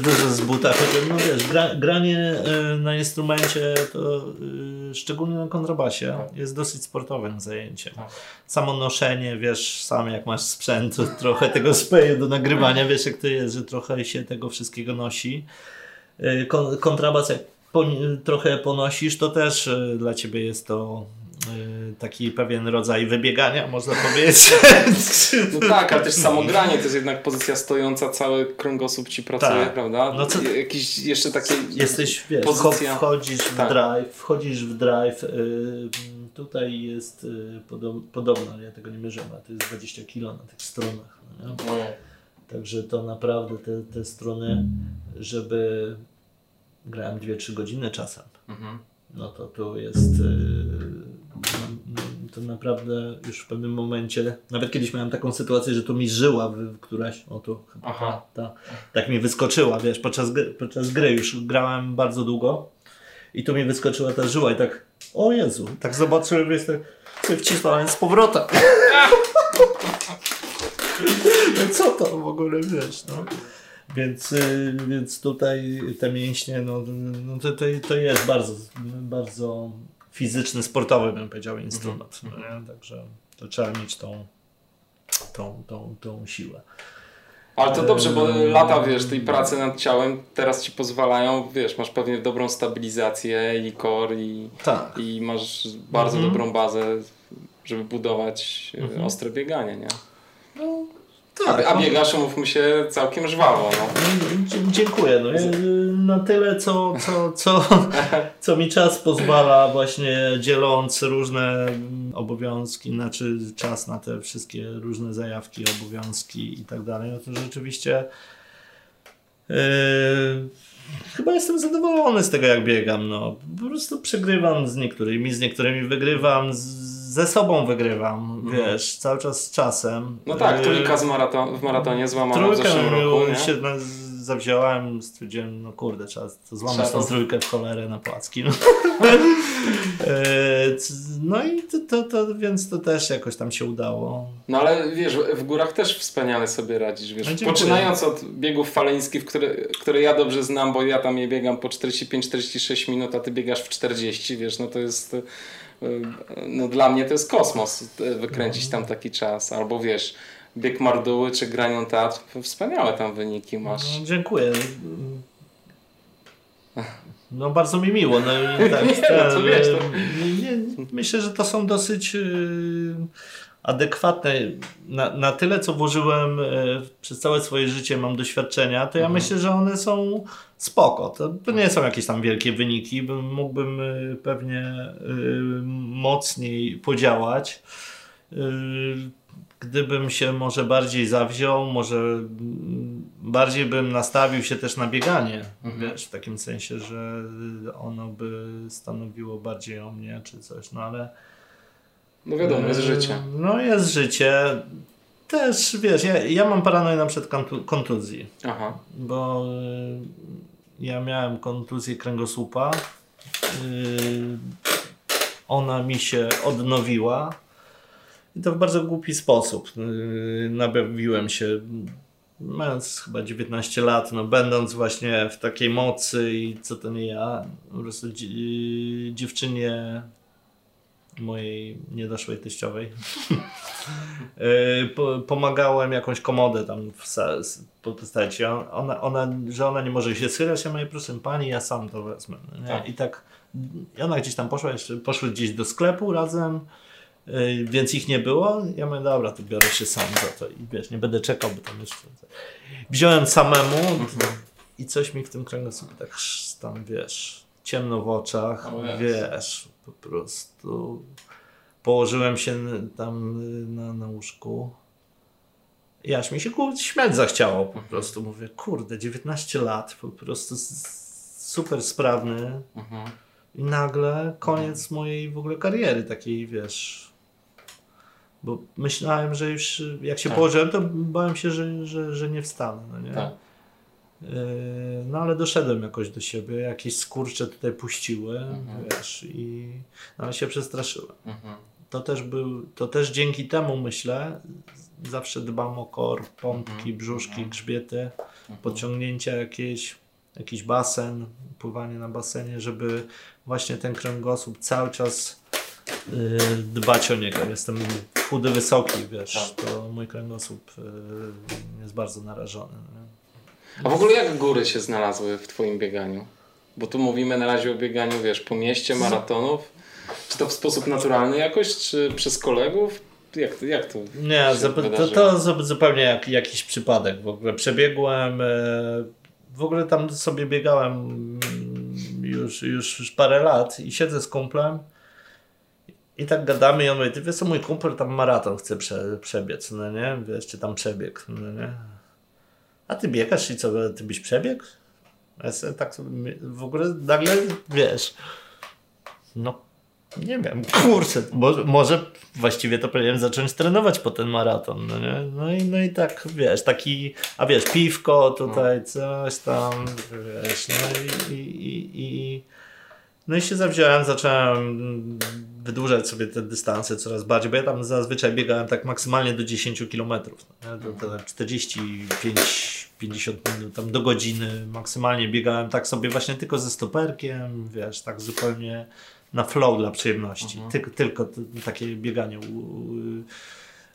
dużo z buta. No wiesz, gra, granie e, na instrumencie, to e, szczególnie na kontrabasie, jest dosyć sportowym zajęciem. Tak. Samo noszenie, wiesz, sam jak masz sprzęt, trochę tego speju do nagrywania, wiesz jak to jest, że trochę się tego wszystkiego nosi. Kontrabas jak po, trochę ponosisz, to też dla ciebie jest to taki pewien rodzaj wybiegania, można powiedzieć. No tak, ale też samogranie to jest jednak pozycja stojąca, cały kręgosłup ci pracuje, tak. prawda? No co, Jakiś jeszcze takie Jesteś, wiesz, pozycja... wchodzisz w tak. drive, wchodzisz w drive, yy, tutaj jest yy, podob, podobno, ja tego nie mierzyłem, ale to jest 20 kg na tych stronach. No Także to naprawdę te, te strony, żeby grałem 2-3 godziny czasem. Mhm no to tu jest to naprawdę już w pewnym momencie, nawet kiedyś miałem taką sytuację, że tu mi żyła któraś, o tu Aha. Ta, tak mi wyskoczyła, wiesz, podczas, podczas gry już grałem bardzo długo i tu mi wyskoczyła ta żyła i tak, o Jezu, tak zobaczyłem, że sobie wcisnąłem z powrotem. Co to w ogóle, wiesz, no. Więc, y, więc tutaj te mięśnie, no, no to, to, to jest bardzo, bardzo fizyczny, sportowy, bym powiedział, instrument. Mm Także to trzeba mieć tą, tą, tą, tą siłę. Ale to dobrze, bo lata, wiesz, tej pracy nad ciałem teraz ci pozwalają, wiesz, masz pewnie dobrą stabilizację i core i, tak. i masz bardzo -hmm. dobrą bazę, żeby budować mm -hmm. ostre bieganie, nie? No, Tak, a biegasz, mówmy się, całkiem żwawo. No. Dziękuję. No, na tyle, co, co, co, co mi czas pozwala, właśnie dzieląc różne obowiązki, znaczy czas na te wszystkie różne zajawki, obowiązki i tak dalej, no to rzeczywiście yy, chyba jestem zadowolony z tego, jak biegam. No. Po prostu przegrywam z niektórymi, z niektórymi wygrywam, z, ze sobą wygrywam, mhm. wiesz, cały czas z czasem. No tak, trójka z maraton, w maratonie złamano w zeszłym roku, nie? się zawziąłem, stwierdziłem, no kurde, trzeba to złamać tą trójkę w cholerę na płacki. No, e, no i to, to, to, więc to też jakoś tam się udało. No ale wiesz, w górach też wspaniale sobie radzisz, wiesz, no, poczynając od biegów faleńskich, które, które ja dobrze znam, bo ja tam je biegam po 45-46 minut, a ty biegasz w 40, wiesz, no to jest no dla mnie to jest kosmos wykręcić tam taki czas, albo wiesz, bieg Marduły czy Granion Teatr, wspaniałe tam wyniki masz. No, dziękuję. No bardzo mi miło. No, tak, nie, no, co wiesz, to... nie, myślę, że to są dosyć yy, adekwatne. Na, na tyle, co włożyłem yy, przez całe swoje życie, mam doświadczenia, to ja mhm. myślę, że one są spoko. To, to nie są jakieś tam wielkie wyniki. Mógłbym yy, pewnie mocniej podziałać gdybym się może bardziej zawziął, może bardziej bym nastawił się też na bieganie, mhm. wiesz, w takim sensie, że ono by stanowiło bardziej o mnie czy coś, no ale... No wiadomo, jest życie. No jest życie. Też, wiesz, ja, ja mam paranoję na przykład kontuzji, Aha. bo y, ja miałem kontuzję kręgosłupa, y, ona mi się odnowiła, i to w bardzo głupi sposób. Yy, nabawiłem się, mając chyba 19 lat, no będąc właśnie w takiej mocy i co to nie ja, po prostu dziewczynie mojej niedoszłej teściowej. Yy, pomagałem jakąś komodę tam w postaci. Ona, ona, że ona nie może się schylać, ja mówię, proszę pani, ja sam to wezmę. Tak. I tak ona gdzieś tam poszła, jeszcze poszły gdzieś do sklepu razem. Y, więc ich nie było. Ja mówię, dobra, to biorę się sam za to i wiesz, nie będę czekał, bo tam jeszcze... Wziąłem samemu mhm. i coś mi w tym kręgosłupie tak tam, wiesz, ciemno w oczach, wiesz, po prostu położyłem się tam na, na łóżku i aż mi się kurde, śmiać zachciało po prostu. Mówię, kurde, 19 lat, po prostu super sprawny. Mhm. I nagle koniec mhm. mojej w ogóle kariery takiej, wiesz, bo myślałem, że już jak się tak. położyłem, to bałem się, że, że, że nie wstanę. No, nie? Tak. E, no ale doszedłem jakoś do siebie, jakieś skurcze tutaj puściły, mhm. wiesz, i no, ale się przestraszyłem. Mhm. To też był, to też dzięki temu myślę, zawsze dbam o kor, pompki, mhm. brzuszki, mhm. grzbiety, mhm. podciągnięcia jakieś, jakiś basen, pływanie na basenie, żeby właśnie ten kręgosłup cały czas Y, dbać o niego. Jestem chudy, wysoki, wiesz, tak. to mój kręgosłup y, jest bardzo narażony. A w ogóle jak góry się znalazły w twoim bieganiu? Bo tu mówimy na razie o bieganiu, wiesz, po mieście, maratonów. Czy to w sposób naturalny jakoś, czy przez kolegów? Jak, jak to Nie, to, to zupełnie jak, jakiś przypadek. W ogóle przebiegłem, e, w ogóle tam sobie biegałem mm, już, już, już parę lat i siedzę z kumplem i tak gadamy i on mówi, ty wiesz co, mój kumpel tam maraton chce prze, przebiec, no nie? Wiesz, czy tam przebieg, no nie? A ty biegasz i co, ty byś przebiegł? Ja sobie tak w ogóle nagle, wiesz, no nie wiem, kurczę, może, może właściwie to powinienem zacząć trenować po ten maraton, no nie? No i, no i tak, wiesz, taki, a wiesz, piwko tutaj, coś tam, wiesz, no i, i, i, no i się zawziąłem, zacząłem wydłużać sobie te dystanse coraz bardziej, bo ja tam zazwyczaj biegałem tak maksymalnie do 10 km. No, to, 45 50 minut tam do godziny maksymalnie biegałem tak sobie właśnie tylko ze stoperkiem, wiesz, tak zupełnie na flow dla przyjemności. Mhm. Ty, tylko takie bieganie u,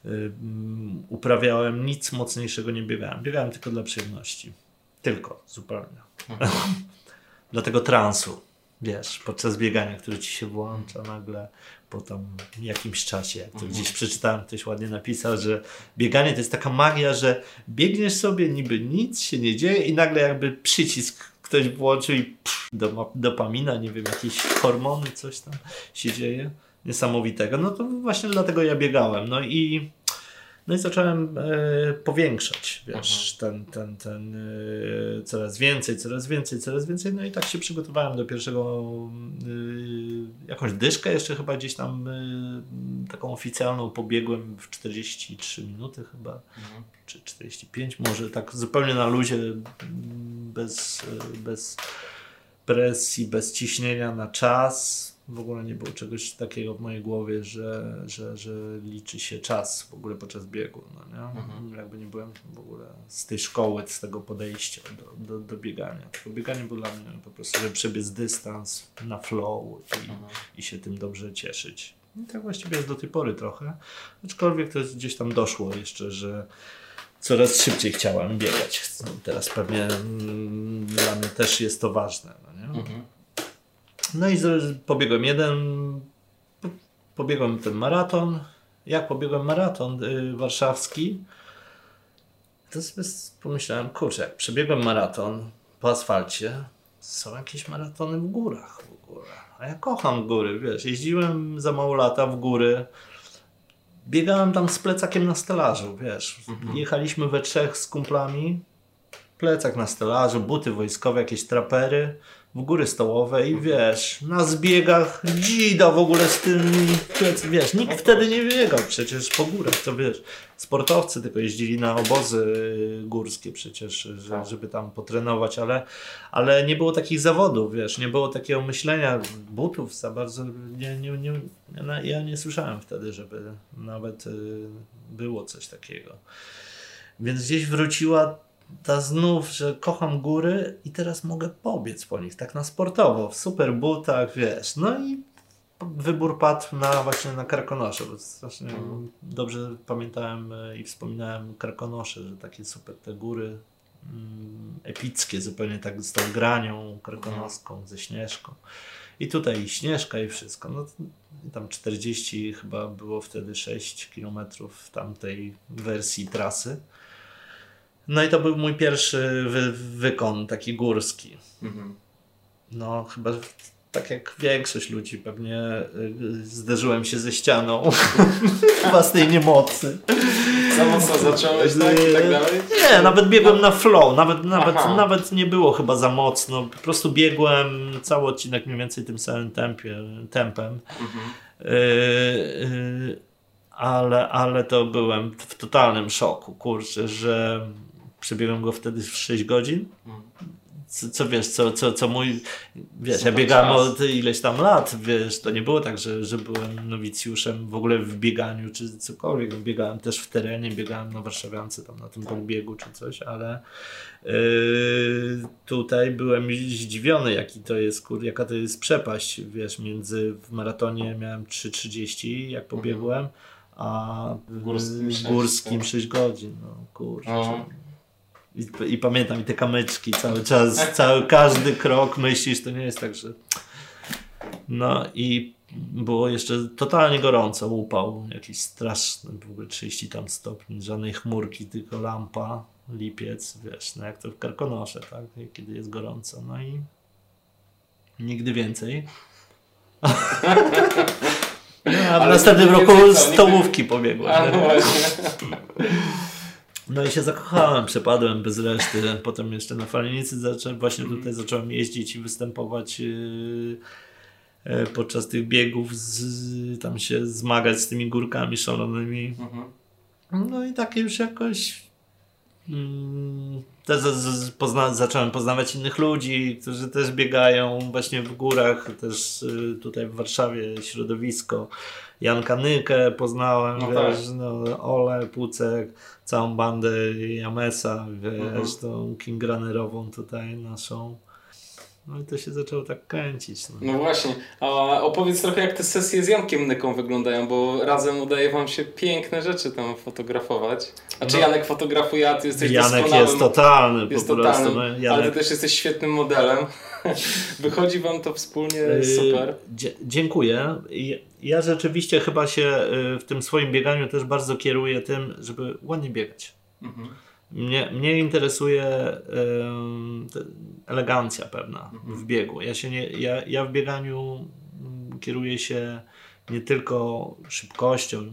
y, uprawiałem, nic mocniejszego nie biegałem. Biegałem tylko dla przyjemności. Tylko, zupełnie. Mhm. dla tego transu wiesz, podczas biegania, który ci się włącza nagle, po tam jakimś czasie. Jak to mhm. gdzieś przeczytałem, ktoś ładnie napisał, że bieganie to jest taka magia, że biegniesz sobie, niby nic się nie dzieje i nagle jakby przycisk ktoś włączył i pff, dopamina, nie wiem, jakieś hormony, coś tam się dzieje niesamowitego. No to właśnie dlatego ja biegałem. No i no i zacząłem e, powiększać, wiesz, ten, ten, ten e, coraz więcej, coraz więcej, coraz więcej. No i tak się przygotowałem do pierwszego, e, jakąś dyszkę jeszcze chyba gdzieś tam taką oficjalną pobiegłem w 43 minuty chyba, mhm. czy 45 może, tak zupełnie na luzie, bez, bez presji, bez ciśnienia na czas w ogóle nie było czegoś takiego w mojej głowie, że, że, że liczy się czas w ogóle podczas biegu. No nie? Mhm. Jakby nie byłem w ogóle z tej szkoły, z tego podejścia do, do, do biegania. Tylko bieganie było dla mnie po prostu, żeby przebiec dystans na flow i, mhm. i się tym dobrze cieszyć. I tak właściwie jest do tej pory trochę. Aczkolwiek to gdzieś tam doszło jeszcze, że coraz szybciej chciałem biegać. Teraz pewnie mm, dla mnie też jest to ważne. No nie? Mhm. No i pobiegłem jeden, pobiegłem ten maraton. Jak pobiegłem maraton y, warszawski, to sobie pomyślałem, kurczę, jak przebiegłem maraton po asfalcie, są jakieś maratony w górach w ogóle. A ja kocham góry, wiesz, jeździłem za mało lata w góry, biegałem tam z plecakiem na stelażu, wiesz. Mhm. Jechaliśmy we trzech z kumplami, plecak na stelażu, buty wojskowe, jakieś trapery, w góry stołowe i wiesz, na zbiegach dzida w ogóle z tymi, wiesz, nikt wtedy nie biegał przecież po górach, to wiesz, sportowcy tylko jeździli na obozy górskie przecież, tak. żeby tam potrenować, ale, ale nie było takich zawodów, wiesz, nie było takiego myślenia, butów za bardzo, nie, nie, nie, ja nie słyszałem wtedy, żeby nawet y, było coś takiego. Więc gdzieś wróciła ta znów, że kocham góry i teraz mogę pobiec po nich, tak na sportowo, w super butach, wiesz. No i wybór padł na właśnie na Karkonosze, bo strasznie mm. dobrze pamiętałem e, i wspominałem Karkonosze, że takie super te góry mm, epickie, zupełnie tak z tą granią karkonoską, ze Śnieżką. I tutaj i Śnieżka i wszystko. No, tam 40 chyba było wtedy 6 kilometrów tamtej wersji trasy. No i to był mój pierwszy wy wykon, taki górski. Mhm. No, chyba tak jak większość ludzi, pewnie y, zderzyłem się ze ścianą własnej niemocy. Za mocno zacząłeś tak i tak dalej? Nie, nawet biegłem na flow, nawet, nawet, nawet nie było chyba za mocno. Po prostu biegłem cały odcinek mniej więcej tym samym tempie, tempem. Mhm. Y, y, ale, ale to byłem w totalnym szoku, kurczę, że Przebiegłem go wtedy w 6 godzin. Co, co, wiesz, co, co, co mój. Wiesz, ja biegałem od ileś tam lat, wiesz, to nie było tak, że, że byłem nowicjuszem w ogóle w bieganiu czy cokolwiek. Biegałem też w terenie, biegałem na Warszawiance tam na tym tak. podbiegu czy coś, ale yy, tutaj byłem zdziwiony, jaki to jest, kur, jaka to jest przepaść, wiesz, między w maratonie miałem 3,30 jak pobiegłem, a w górskim, w górskim 6, 6 godzin. No kurczę. I, I, pamiętam i te kamyczki cały czas, cały, każdy krok myślisz, to nie jest tak, że... No i było jeszcze totalnie gorąco, upał jakiś straszny, w ogóle 30 tam stopni, żadnej chmurki, tylko lampa, lipiec, wiesz, no jak to w Karkonosze, tak, kiedy jest gorąco, no i nigdy więcej. No, a w następnym roku stołówki pobiegłem. No i się zakochałem, przepadłem bez reszty. Potem jeszcze na falenicy zacząłem, właśnie mhm. tutaj zacząłem jeździć i występować yy, yy, podczas tych biegów, z, tam się zmagać z tymi górkami szalonymi. Mhm. No i takie już jakoś mm, też pozna, zacząłem poznawać innych ludzi, którzy też biegają właśnie w górach, też yy, tutaj w Warszawie środowisko. Janka Nykę poznałem, no wiesz, tak. no, Ole, Pucek, całą bandę Jamesa, wiesz, mhm. tą King Runnerową tutaj naszą. No i to się zaczęło tak kręcić. No, no właśnie. A opowiedz trochę, jak te sesje z Jankiem Nyką wyglądają, bo razem udaje wam się piękne rzeczy tam fotografować. A czy no. Janek fotografuje, a ty jesteś Janek jest totalny jest po prostu. No, Janek... Ale ty też jesteś świetnym modelem. Wychodzi wam to wspólnie yy, super. dziękuję. Ja rzeczywiście chyba się y, w tym swoim bieganiu też bardzo kieruję tym, żeby ładnie biegać. Mhm. Mnie, mnie interesuje elegancja pewna mhm. w biegu. Ja, się nie, ja, ja w bieganiu mm, kieruję się nie tylko szybkością,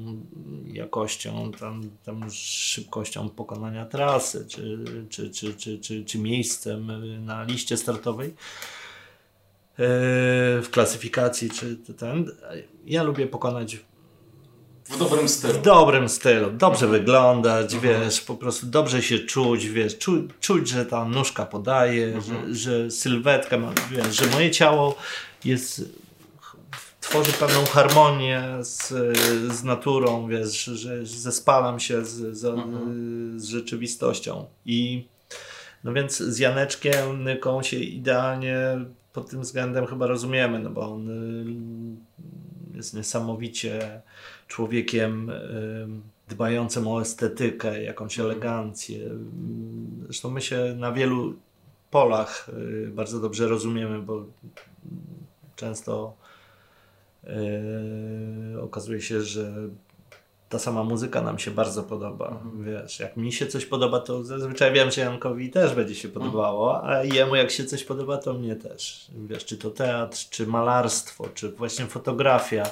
jakością, tam, tam szybkością pokonania trasy, czy, czy, czy, czy, czy, czy miejscem na liście startowej, E, w klasyfikacji, czy ten. Ja lubię pokonać w dobrym stylu. W dobrym stylu. Dobrze wyglądać, mhm. wiesz, po prostu dobrze się czuć, wiesz, czu, czuć, że ta nóżka podaje, mhm. że, że sylwetka, ma, wiesz, że moje ciało jest tworzy pewną harmonię z, z naturą, wiesz, że zespalam się z, z, mhm. z rzeczywistością. I no więc z Janeczkiem Nyką się idealnie pod tym względem chyba rozumiemy, no bo on y, jest niesamowicie człowiekiem y, dbającym o estetykę, jakąś mhm. elegancję. Zresztą my się na wielu polach y, bardzo dobrze rozumiemy, bo często okazuje się, że ta sama muzyka nam się bardzo podoba. Mhm. Wiesz, jak mi się coś podoba, to zazwyczaj wiem, że Jankowi też będzie się mhm. podobało, a jemu jak się coś podoba, to mnie też. Wiesz, czy to teatr, czy malarstwo, czy właśnie fotografia,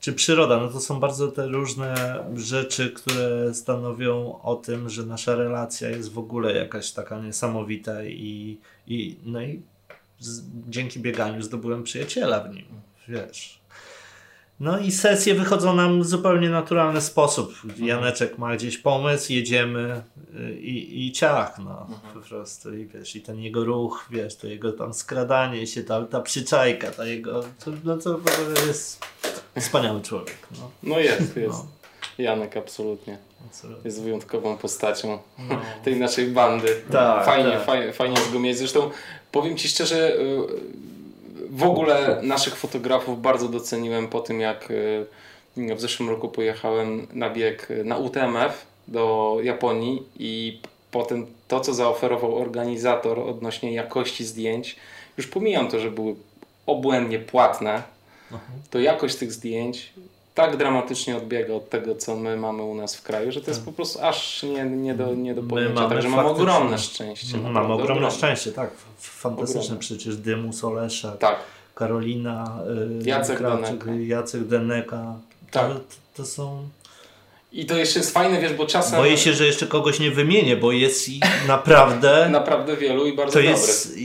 czy przyroda. No to są bardzo te różne rzeczy, które stanowią o tym, że nasza relacja jest w ogóle jakaś taka niesamowita i, i no i z, dzięki bieganiu zdobyłem przyjaciela w nim. Wiesz, no i sesje wychodzą nam w zupełnie naturalny sposób. Mhm. Janeczek ma gdzieś pomysł, jedziemy y, i, i ciach, no mhm. po prostu. I wiesz, i ten jego ruch, wiesz, to jego tam skradanie się, ta, ta przyczajka, ta jego, to, no to jest wspaniały człowiek. No, no jest, jest. No. Janek absolutnie. absolutnie. Jest wyjątkową postacią no. tej naszej bandy. Tak, fajnie, tak. fajnie, fajnie go mieć. Zresztą powiem Ci szczerze, y, w ogóle naszych fotografów bardzo doceniłem po tym, jak y, w zeszłym roku pojechałem na bieg na UTMF do Japonii i potem to, co zaoferował organizator odnośnie jakości zdjęć, już pomijam to, że były obłędnie płatne, to jakość tych zdjęć tak dramatycznie odbiega od tego, co my mamy u nas w kraju, że to jest tak. po prostu aż nie, nie, do, nie do pojęcia. Także mam ogromne szczęście. Mamy ogromne, ogromne szczęście, tak. Fantastyczne ogromne. przecież Dymus Oleszak, tak. Karolina, y, Jacek, Krawczyk, Deneka. Jacek Deneka. Tak. To, to są... I to jeszcze jest fajne, wiesz, bo czasem... Boję się, że jeszcze kogoś nie wymienię, bo jest naprawdę... naprawdę wielu i bardzo To dobrych. jest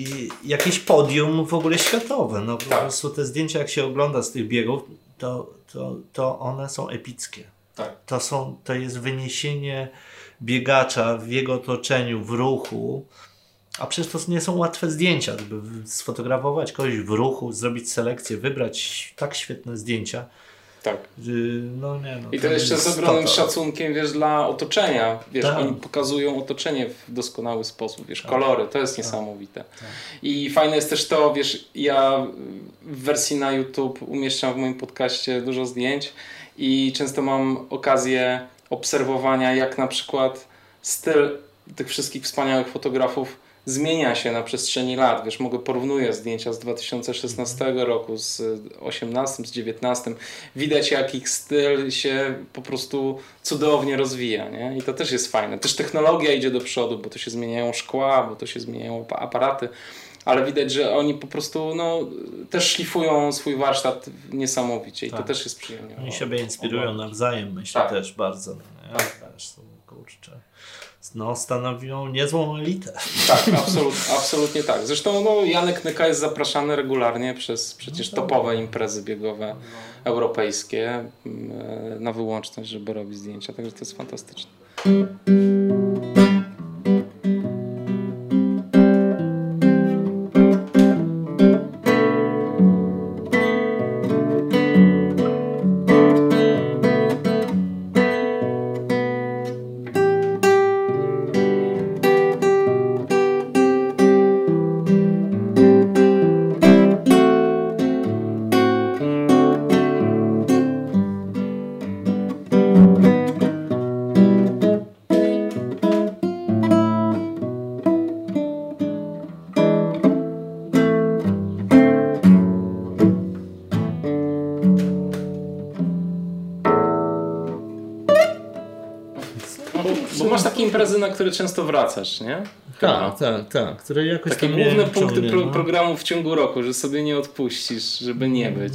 jakieś podium w ogóle światowe. No po tak. prostu te zdjęcia, jak się ogląda z tych biegów, to to, to one są epickie. Tak. To, są, to jest wyniesienie biegacza w jego otoczeniu, w ruchu. A przecież to nie są łatwe zdjęcia, żeby sfotografować kogoś w ruchu, zrobić selekcję, wybrać tak świetne zdjęcia. Tak. No, nie, no, I to, to jeszcze z ogromnym szacunkiem wiesz, dla otoczenia. Wiesz, tak. oni pokazują otoczenie w doskonały sposób. Wiesz, tak. kolory, to jest tak. niesamowite. Tak. I fajne jest też to, wiesz, ja w wersji na YouTube umieszczam w moim podcaście dużo zdjęć i często mam okazję obserwowania, jak na przykład styl tych wszystkich wspaniałych fotografów zmienia się na przestrzeni lat. Wiesz, mogę porównuję zdjęcia z 2016 roku, z 18, z 19. Widać, jak ich styl się po prostu cudownie rozwija. Nie? I to też jest fajne. Też technologia idzie do przodu, bo to się zmieniają szkła, bo to się zmieniają aparaty. Ale widać, że oni po prostu no, też szlifują swój warsztat niesamowicie i tak. to też jest przyjemne. Oni siebie inspirują nawzajem, myślę tak. też bardzo. No, tak. Też, kurczę no, stanowią niezłą elitę. Tak, absolut, absolutnie tak. Zresztą no, Janek Nyka jest zapraszany regularnie przez przecież no, topowe imprezy biegowe no. europejskie mm, e, na wyłączność, żeby robić zdjęcia, także to jest fantastyczne. Często wracasz, nie? Tak, tak, tak. Które jakoś Takie główne punkty ciągnie, pro, no. programu w ciągu roku, że sobie nie odpuścisz, żeby nie być.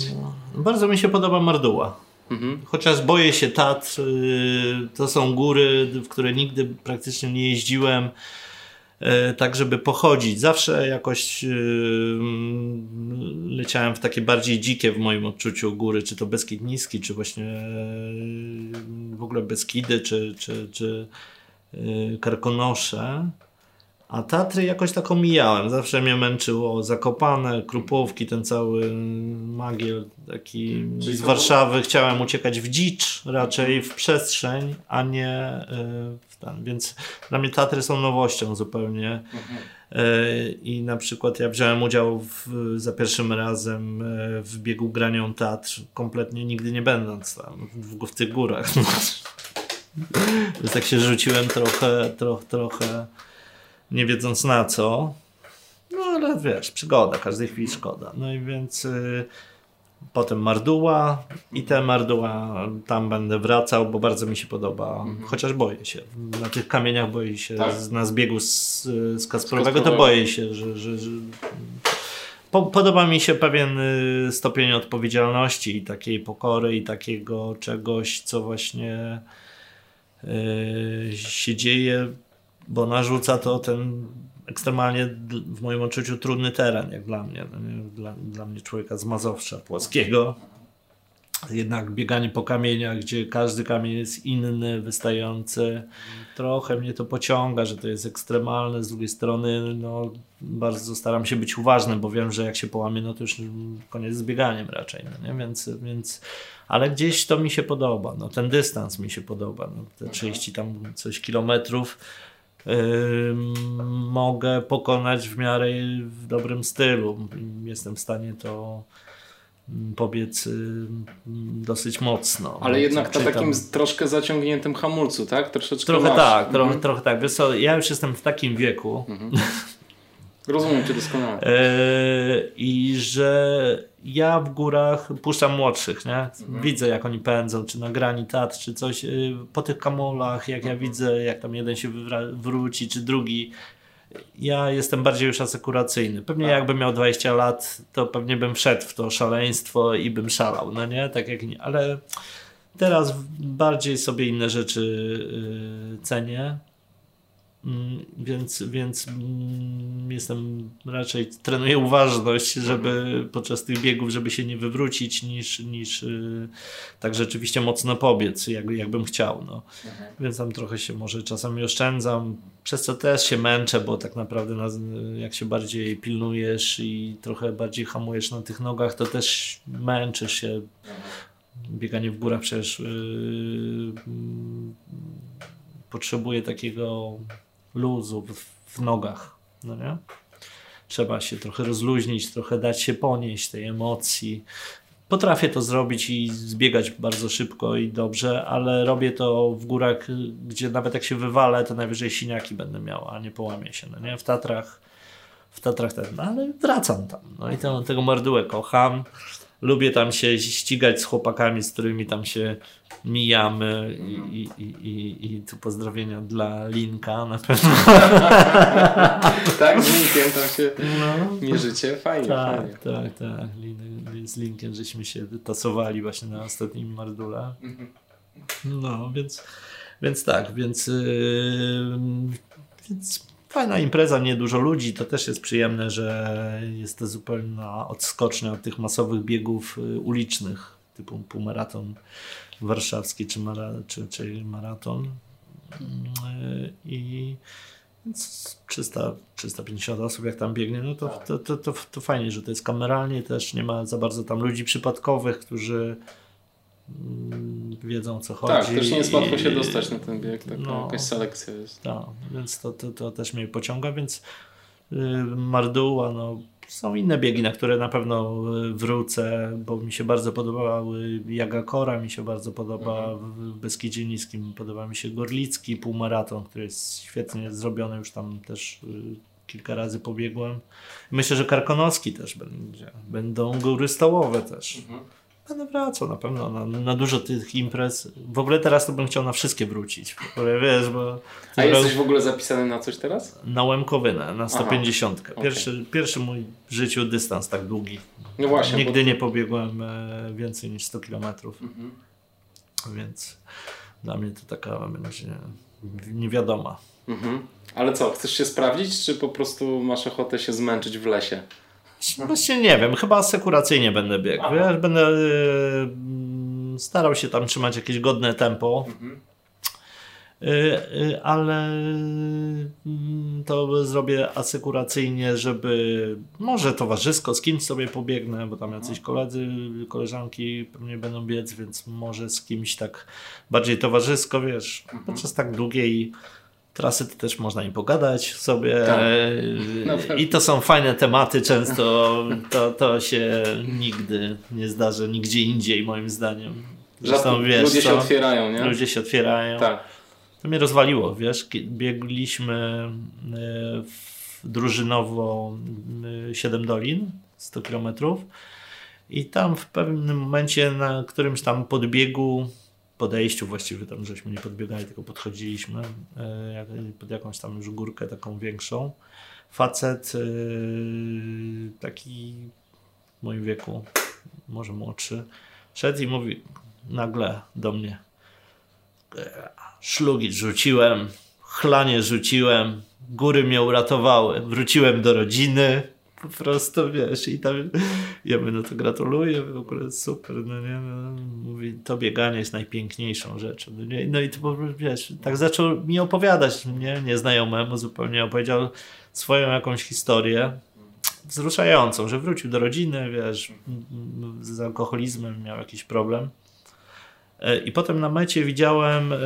Bardzo mi się podoba Marduła. Mhm. Chociaż boję się Tatr, y, to są góry, w które nigdy praktycznie nie jeździłem, y, tak żeby pochodzić. Zawsze jakoś y, mm, leciałem w takie bardziej dzikie w moim odczuciu góry, czy to Beskid Niski, czy właśnie w ogóle Beskidy, czy, czy, czy Karkonosze. A Tatry jakoś tak omijałem. Zawsze mnie męczyło Zakopane, Krupówki, ten cały magiel taki Czyli z Warszawy. Chciałem uciekać w dzicz, raczej w przestrzeń, a nie y, w ten. Więc dla mnie Tatry są nowością zupełnie. Y, I na przykład ja wziąłem udział w, za pierwszym razem y, w biegu granią Tatr, kompletnie nigdy nie będąc tam w, w tych górach. Więc tak się rzuciłem trochę, trochę, trochę nie wiedząc na co. No ale wiesz, przygoda, każdej chwili szkoda. No i więc y, potem Marduła i te Marduła tam będę wracał, bo bardzo mi się podoba. Chociaż boję się. Na tych kamieniach boję się, Tak. z, na zbiegu z, z Kasprowego to boję się, że... że, że po, podoba mi się pewien y, stopień odpowiedzialności i takiej pokory i takiego czegoś, co właśnie się dzieje, bo narzuca to ten ekstremalnie w moim odczuciu trudny teren, jak dla mnie. No? Dla, dla mnie człowieka z Mazowsza płaskiego. Jednak bieganie po kamieniach, gdzie każdy kamień jest inny, wystający, trochę mnie to pociąga, że to jest ekstremalne. Z drugiej strony, no, bardzo staram się być uważny, bo wiem, że jak się połamie, no to już koniec z bieganiem raczej. No nie? Więc, więc, ale gdzieś to mi się podoba. No, ten dystans mi się podoba. No, te 30 tam coś kilometrów ym, mogę pokonać w miarę w dobrym stylu. Jestem w stanie to pobiec ym, dosyć mocno. Ale jednak na takim troszkę zaciągniętym hamulcu, tak? Troszeczkę Trochę masz. tak, trochę, Mhm. trochę tak. Wiesz co, ja już jestem w takim wieku, Rozumiem cię doskonale. Yy, I że ja w górach puszczam młodszych, nie? Widzę jak oni pędzą, czy na grani tat, czy coś. yy, Po tych kamolach, jak ja widzę, jak tam jeden się wywra- wróci, czy drugi. Ja jestem bardziej już asekuracyjny. Pewnie jakbym miał 20 lat, to pewnie bym wszedł w to szaleństwo i bym szalał, no nie? Tak jak nie. Ale teraz bardziej sobie inne rzeczy yy, cenię. Mm, Więc, więc mm, jestem raczej trenuję uważność, żeby podczas tych biegów, żeby się nie wywrócić, niż, niż yy, tak rzeczywiście mocno pobiec, jak, jakbym chciał. No. Więc tam trochę się może czasami oszczędzam, przez co też się męczę, bo tak naprawdę na, jak się bardziej pilnujesz i trochę bardziej hamujesz na tych nogach, to też męczysz się. Bieganie w górach przecież yy, mm, potrzebuje takiego luzu w, w nogach, no nie? Trzeba się trochę rozluźnić, trochę dać się ponieść tej emocji. Potrafię to zrobić i zbiegać bardzo szybko i dobrze, ale robię to w górach, gdzie nawet jak się wywalę, to najwyżej siniaki będę miał, a nie połamię się, no nie? W Tatrach, w Tatrach ten, no ale wracam tam. No i tego mordułę kocham. Lubię tam się ścigać z chłopakami, z którymi tam się mijamy i, i, i, i, tu pozdrowienia dla Linka na pewno. tak, z linkiem tam się No. mierzycie. Fajnie, fajnie. Tak, tak, tak. Lin, z Linkiem żeśmy się tasowali właśnie na ostatnim Mardula. No, więc, więc tak, więc, yy, więc fajna impreza, nie dużo ludzi, to też jest przyjemne, że jest to zupełna odskocznia od tych masowych biegów y, ulicznych, typu półmaraton warszawski czy, mara, czy, czy maraton. I więc 300, 350 osób jak tam biegnie, no to, to, to, to, to fajnie, że to jest kameralnie, też nie ma za bardzo tam ludzi przypadkowych, którzy mm, wiedzą co chodzi. Tak, też nie jest łatwo się dostać na ten bieg, taka No. jakaś selekcja jest. Tak, więc to, to, to też mnie pociąga, więc y, Marduła, no są inne biegi, na które na pewno y, wrócę, bo mi się bardzo podobały Jagakora, mi się bardzo podoba w w Beskidzie Niskim, podoba mi się Gorlicki półmaraton, który jest świetnie zrobiony, już tam też y, kilka razy pobiegłem. Myślę, że Karkonoski też będzie, będą góry stołowe też. Będę wracał na pewno na, na dużo tych imprez. W ogóle teraz to bym chciał na wszystkie wrócić. Ogóle, wiesz, bo... A jesteś w ogóle zapisany na coś teraz? Na Łemkowynę, na 150. Aha, pierwszy, okay. pierwszy mój w życiu dystans tak długi. No właśnie. Nigdy bo... nie pobiegłem e, więcej niż 100 km. Mhm. Więc dla mnie to taka będzie niewiadoma. Mhm. Ale co, chcesz się sprawdzić, czy po prostu masz ochotę się zmęczyć w lesie? Właśnie nie wiem, chyba asekuracyjnie będę biegł. Wiesz, będę yy, starał się tam trzymać jakieś godne tempo. Mhm. Yy, ale mm, to zrobię asekuracyjnie, żeby może towarzysko z kimś sobie pobiegnę, bo tam jacyś koledzy, koleżanki pewnie będą biec, więc może z kimś tak bardziej towarzysko, wiesz, mhm. podczas tak długiej trasy to też można im pogadać sobie. Tak. no, i to są fajne tematy często. To, to się nigdy nie zdarzy nigdzie indziej moim zdaniem. Zresztą, wiesz, ludzie się otwierają nie? ludzie się otwierają. Tak. to mnie rozwaliło wiesz? Biegliśmy e, drużynowo 7 dolin 100 kilometrów. I tam w pewnym momencie na którymś tam podbiegu podejściu właściwie tam żeśmy nie podbiegali, tylko podchodziliśmy e, pod jakąś tam już górkę taką większą. Facet e, taki w moim wieku, może młodszy, szedł i mówi nagle do mnie e, szlugi rzuciłem, chlanie rzuciłem, góry mnie uratowały, wróciłem do rodziny, po prostu, wiesz, i tam ja mówię, no to gratuluję, w ogóle super, no nie, no, mówi, to bieganie jest najpiękniejszą rzeczą, no, nie? no i to wiesz, tak zaczął mi opowiadać, nie, nieznajomemu zupełnie, opowiedział swoją jakąś historię, wzruszającą, że wrócił do rodziny, wiesz, z alkoholizmem miał jakiś problem, I potem na mecie widziałem e,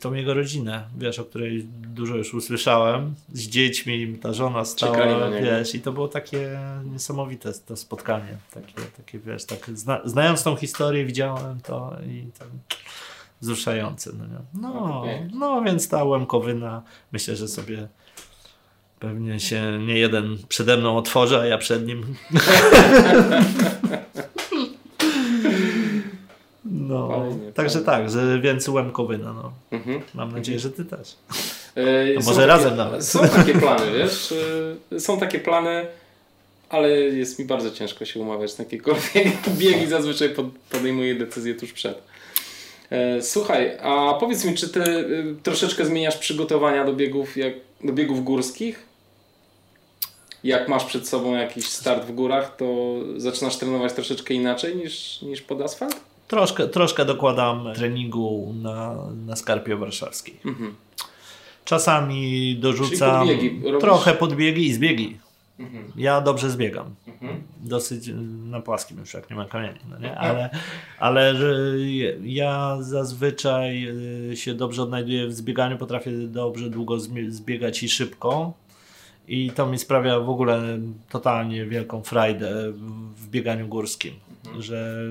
tą jego rodzinę, wiesz, o której dużo już usłyszałem, z dziećmi, ta żona stała, wiesz, i to było takie niesamowite to spotkanie, takie, takie wiesz, tak, zna, znając tą historię widziałem to i tak wzruszające, no, no, okay. no więc ta Łemkowyna, myślę, że sobie pewnie się nie jeden przede mną otworzy, a ja przed nim No, fajnie, także fajnie. tak, że więcej łemkowyna. No. Mhm. Mam nadzieję, że ty też. Yy, może takie, razem nawet. Są takie plany, wiesz? Yy, są takie plany, ale jest mi bardzo ciężko się umawiać na jakiekolwiek biegi. Zazwyczaj pod, podejmuję decyzję tuż przed. Yy, słuchaj, a powiedz mi, czy ty yy, troszeczkę zmieniasz przygotowania do biegów, jak, do biegów górskich? Jak masz przed sobą jakiś start w górach, to zaczynasz trenować troszeczkę inaczej niż, niż pod asfalt? Troszkę, troszkę dokładam treningu na, na skarpie warszawskiej. Mhm. Czasami dorzucam podbiegi trochę podbiegi i zbiegi. Mhm. Ja dobrze zbiegam. Mhm. Dosyć na płaskim już, jak nie ma kamieni. No nie? Ale, ale ja zazwyczaj y, się dobrze odnajduję w zbieganiu, potrafię dobrze długo zbiegać i szybko. I to mi sprawia w ogóle totalnie wielką frajdę w bieganiu górskim, mhm. że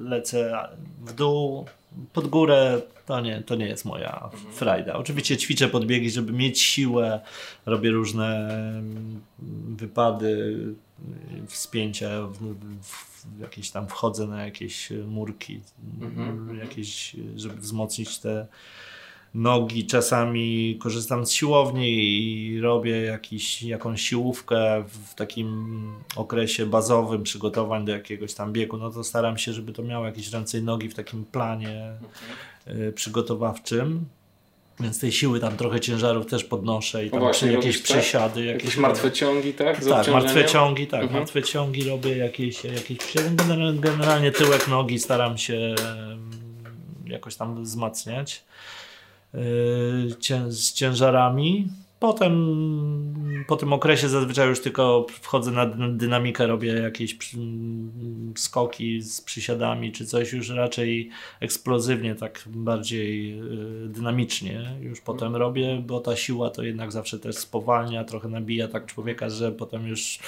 lecę w dół, pod górę, to nie, to nie jest moja mhm. frajda. Oczywiście ćwiczę podbiegi, żeby mieć siłę, robię różne mm, wypady, wspięcia, w, w jakieś tam wchodzę na jakieś murki, mhm. jakieś, żeby wzmocnić te nogi, czasami korzystam z siłowni i robię jakiś, jakąś siłówkę w takim okresie bazowym przygotowań do jakiegoś tam biegu, no to staram się, żeby to miało jakieś ręce i nogi w takim planie okay. przygotowawczym. Więc tej siły tam trochę ciężarów też podnoszę i tam właśnie, jakieś przesiady. Jakieś, jakieś martwe ciągi, tak? Z tak, martwe ciągi, tak. Mhm. Martwe ciągi robię jakieś, jakieś przesiady. Generalnie tyłek nogi staram się jakoś tam wzmacniać. Y, z ciężarami. Potem po tym okresie zazwyczaj już tylko wchodzę na dynamikę, robię jakieś skoki z przysiadami czy coś już raczej eksplozywnie, tak bardziej y, dynamicznie już potem robię, bo ta siła to jednak zawsze też spowalnia, trochę nabija tak człowieka, że potem już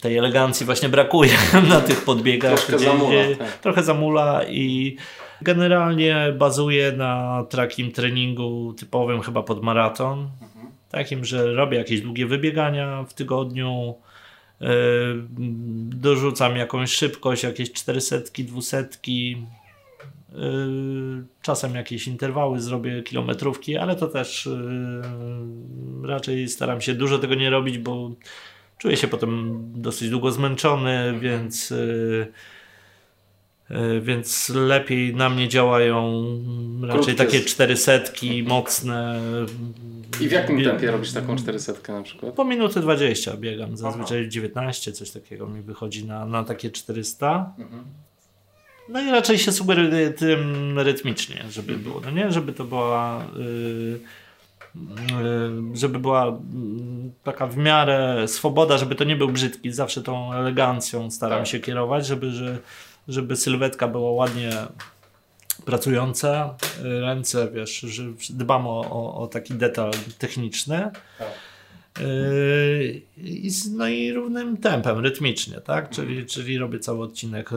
tej elegancji właśnie brakuje na tych podbiegach. Trochę zamula. Tak. Trochę zamula i Generalnie bazuję na takim treningu typowym chyba pod maraton. Mhm. Takim, że robię jakieś długie wybiegania w tygodniu, dorzucam jakąś szybkość, jakieś 400, 200, czasem jakieś interwały zrobię, kilometrówki, ale to też raczej staram się dużo tego nie robić, bo czuję się potem dosyć długo zmęczony, więc E, więc lepiej na mnie działają raczej Krótkie takie cztery setki mocne. I w jakim tempie robisz taką czterysetkę na przykład? Po minuty 20 biegam, zazwyczaj Aha. 19 coś takiego mi wychodzi na, na takie 400. Mhm. No i raczej się sugeruję tym rytmicznie, żeby mhm. było, no nie? Żeby to była yy, żeby była taka w miarę swoboda, żeby to nie był brzydki, zawsze tą elegancją staram tak. się kierować, żeby, że żeby sylwetka była ładnie pracująca, ręce, wiesz, że dbam o, o, o taki detal techniczny. Tak. Yy, no i równym tempem, rytmicznie, tak? Czyli, czyli robię cały odcinek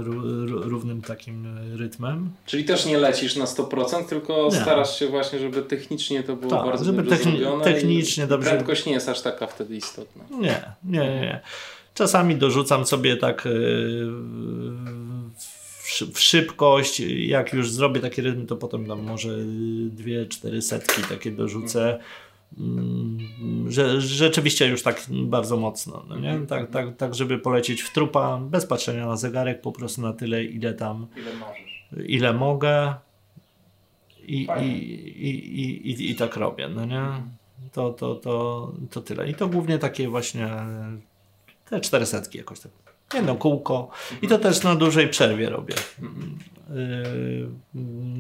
równym takim rytmem. Czyli też nie lecisz na 100%, tylko nie. starasz się właśnie, żeby technicznie to było tak, bardzo żeby dobrze techni technicznie dobrze. Prędkość nie jest aż taka wtedy istotna. Nie, nie, nie. Czasami dorzucam sobie tak yy, w szybkość. Jak już zrobię taki rytm, to potem tam może dwie, cztery setki takie dorzucę. Mm, że, rzeczywiście już tak bardzo mocno, no nie? Tak, tak, tak, żeby polecieć w trupa, bez patrzenia na zegarek, po prostu na tyle, ile tam, ile, możesz. ile mogę i, i, i, i, i, i tak robię, no nie? To, to, to, to tyle. I to głównie takie właśnie te cztery setki jakoś tak jedno kółko i to też na dużej przerwie robię. Yy,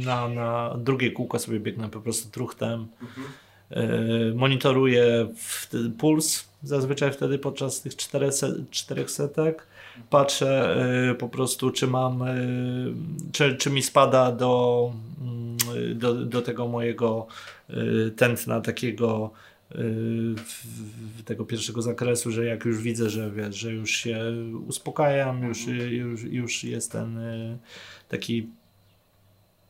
na, na drugie kółko sobie biegnę po prostu truchtem. Yy, monitoruję puls zazwyczaj wtedy podczas tych czterech setek. Patrzę yy, po prostu, czy mam, czy, czy mi spada do, do, do tego mojego tętna takiego tego pierwszego zakresu, że jak już widzę, że wiesz, że już się uspokajam, już, już, już jest ten y, taki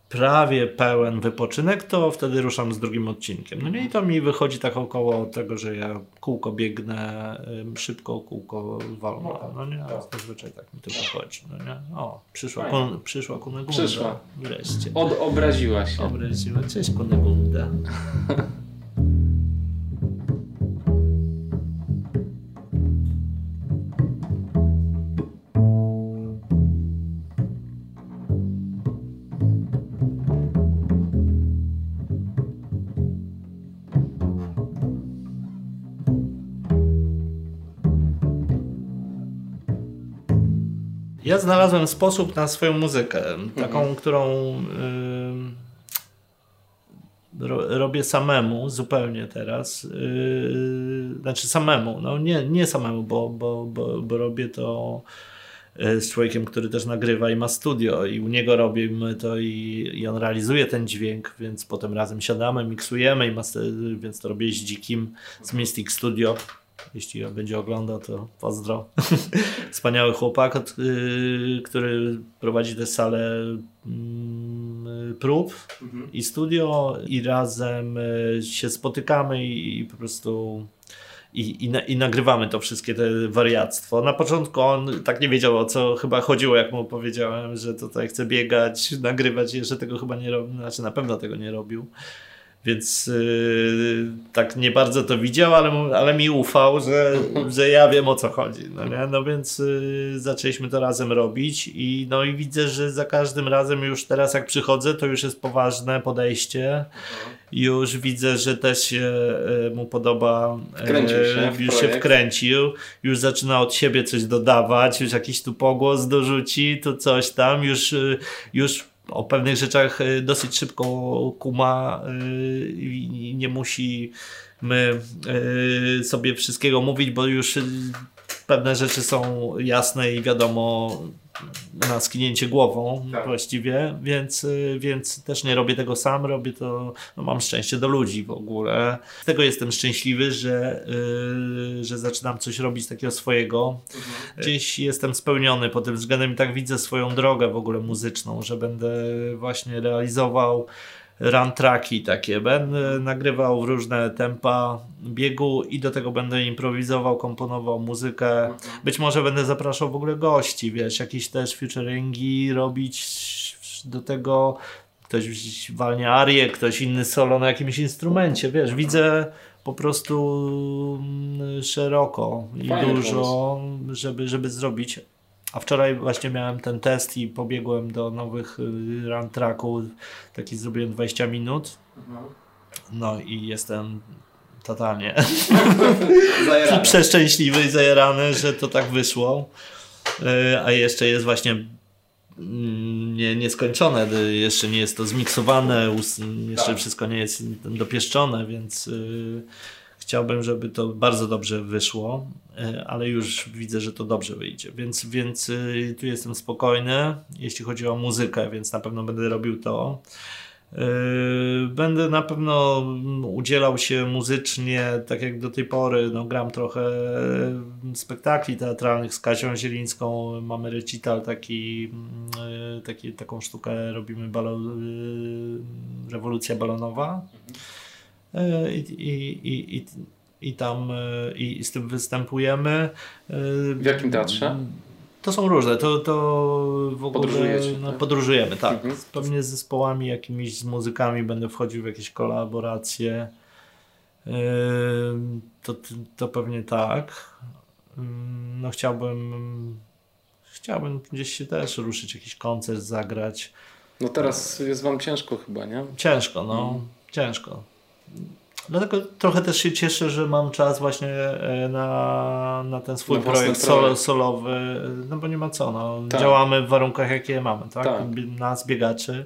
prawie pełen wypoczynek, to wtedy ruszam z drugim odcinkiem. No i to mi wychodzi tak około tego, że ja kółko biegnę szybko, kółko wolno. No nie, zazwyczaj tak mi to wychodzi. No nie? O, przyszła, kun, przyszła Kunegunda. Przyszła. Wreszcie. Od, obraziła się. Obraziła. Cześć Kunegunda. Ja znalazłem sposób na swoją muzykę, taką, mhm. którą y, ro, robię samemu zupełnie teraz. Y, znaczy samemu, no nie, nie samemu, bo, bo, bo, bo robię to y, z człowiekiem, który też nagrywa i ma studio i u niego robimy to i, i on realizuje ten dźwięk, więc potem razem siadamy, miksujemy i master, więc to robię z Dzikim z Mystic Studio jeśli będzie oglądał, to pozdro. Wspaniały chłopak, y, który prowadzi tę salę mm, prób mhm. i studio i razem y, się spotykamy i, po prostu i, i, i, nagrywamy to wszystkie te wariactwo. Na początku on tak nie wiedział o co chyba chodziło, jak mu powiedziałem, że tutaj chce biegać, nagrywać, jeszcze tego chyba nie robił, znaczy na pewno tego nie robił. Więc yy, tak nie bardzo to widział, ale, ale mi ufał, że, że ja wiem o co chodzi. No, nie? no więc yy, zaczęliśmy to razem robić i, no i widzę, że za każdym razem już teraz jak przychodzę, to już jest poważne podejście. Już widzę, że też się yy, mu podoba. się już się wkręcił. Już zaczyna od siebie coś dodawać, już jakiś tu pogłos dorzuci, tu coś tam. Już, yy, już o pewnych rzeczach y, dosyć szybko kuma y, i nie musi my y, sobie wszystkiego mówić, bo już pewne rzeczy są jasne i wiadomo na skinięcie głową tak. właściwie, więc, więc też nie robię tego sam, robię to, no mam szczęście do ludzi w ogóle. Z tego jestem szczęśliwy, że, yy, że zaczynam coś robić takiego swojego. Mhm. Gdzieś jestem spełniony pod tym względem i tak widzę swoją drogę w ogóle muzyczną, że będę właśnie realizował run tracki takie. Będę nagrywał w różne tempa biegu i do tego będę improwizował, komponował muzykę. Być może będę zapraszał w ogóle gości, wiesz, jakieś też featuringi robić do tego. Ktoś walnie arię, ktoś inny solo na jakimś instrumencie, wiesz, widzę po prostu mm, szeroko i dużo, żeby, żeby zrobić. A wczoraj właśnie miałem ten test i pobiegłem do nowych y, run tracków. Taki zrobiłem 20 minut. No i jestem totalnie przeszczęśliwy i zajarany, że to tak wyszło. Y, a jeszcze jest właśnie mm, nie, nieskończone, jeszcze nie jest to zmiksowane, jeszcze tak. wszystko nie jest dopieszczone, więc y, Chciałbym, żeby to bardzo dobrze wyszło, e, ale już widzę, że to dobrze wyjdzie. Więc, więc y, tu jestem spokojny, jeśli chodzi o muzykę, więc na pewno będę robił to. E, będę na pewno udzielał się muzycznie, tak jak do tej pory. No, gram trochę spektakli teatralnych z Kazią Zielińską. Mamy recital, taki, e, taki, taką sztukę robimy, rewolucja balonowa. E, i, i, i, i tam e, i z tym występujemy. E, w jakim teatrze? To są różne, to, to w ogóle no, tak? podróżujemy, tak. Mhm. Pewnie z zespołami jakimiś, z muzykami będę wchodził w jakieś kolaboracje. To, to pewnie tak. No chciałbym chciałbym gdzieś się też ruszyć, jakiś koncert zagrać. No teraz jest wam ciężko chyba, nie? Ciężko, no. Mhm. Ciężko. Dlatego trochę też się cieszę, że mam czas właśnie e, na, na ten swój na projekt solo, solowy, no bo nie ma co, no. Tak. działamy w warunkach jakie mamy, tak? tak? Nas biegaczy,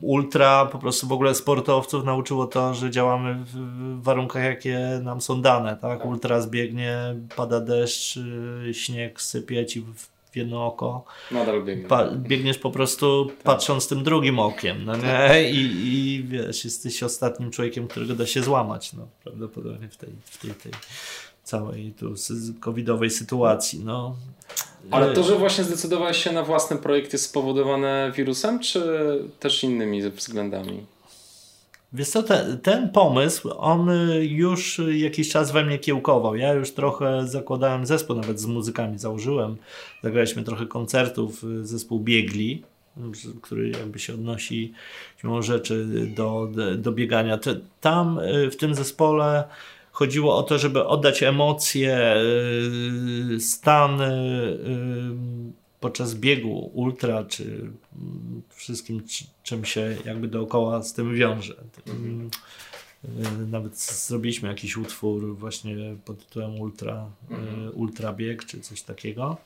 ultra, po prostu w ogóle sportowców nauczyło to, że działamy w warunkach jakie nam są dane, tak? tak. Ultra zbiegnie, pada deszcz, y, śnieg sypie ci w jedno oko. Nadal biegniesz. Po prostu tak. patrząc tym drugim okiem, no nie? Tak. I, I wiesz, jesteś ostatnim człowiekiem, którego da się złamać, no prawdopodobnie w tej, w tej, tej całej tu covidowej sytuacji, no. Ale to, że właśnie zdecydowałeś się na własny projekt jest spowodowane wirusem, czy też innymi względami? Wiesz co, ten, ten pomysł, on już jakiś czas we mnie kiełkował. Ja już trochę zakładałem zespół, nawet z muzykami założyłem. Zagraliśmy trochę koncertów, zespół Biegli, który jakby się odnosi siłą rzeczy do, do, biegania. Tam w tym zespole chodziło o to, żeby oddać emocje, y, stan podczas biegu ultra, czy wszystkim, czym się jakby dookoła z tym wiąże. Mhm. Nawet zrobiliśmy jakiś utwór właśnie pod tytułem Ultra, mhm. Ultra Bieg, czy coś takiego.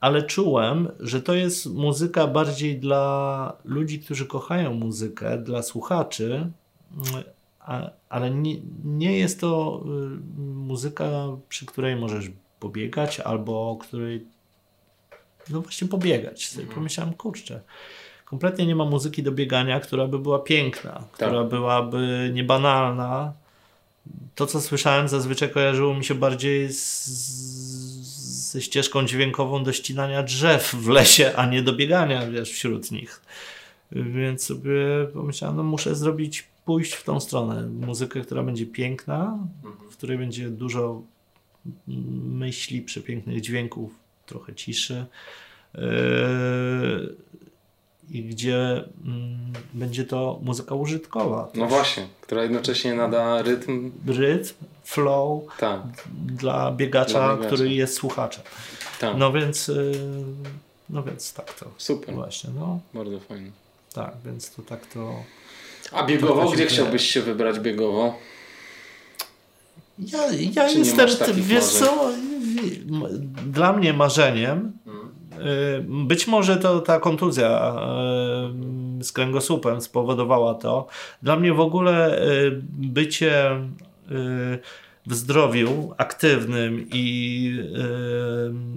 Ale czułem, że to jest muzyka bardziej dla ludzi, którzy kochają muzykę, dla słuchaczy, ale nie, nie jest to y, muzyka, przy której możesz pobiegać albo której no właśnie pobiegać. Sobie mhm. pomyślałem, kurczę, kompletnie nie ma muzyki do biegania, która by była piękna, tak. która byłaby niebanalna. To, co słyszałem, zazwyczaj kojarzyło mi się bardziej z, ze ścieżką dźwiękową do ścinania drzew w lesie, a nie do biegania wiesz, wśród nich. Więc sobie pomyślałem, no muszę zrobić, pójść w tą stronę. Muzykę, która będzie piękna, mhm. w której będzie dużo myśli, przepięknych dźwięków, trochę ciszy yy, i gdzie mm, będzie to muzyka użytkowa. No właśnie, która jednocześnie nada rytm. Rytm, flow tak. dla, biegacza, dla biegacza, który jest słuchaczem. Tak. No więc yy, no więc tak to. Super. Właśnie, no. Bardzo fajnie. Tak, więc to tak to. A biegowo, gdzie chciałbyś się wybrać biegowo? Ja, ja jestem, wiesz co, dla mnie marzeniem, y, być może to ta kontuzja y, z kręgosłupem spowodowała to. Dla mnie w ogóle y, bycie w zdrowiu, aktywnym i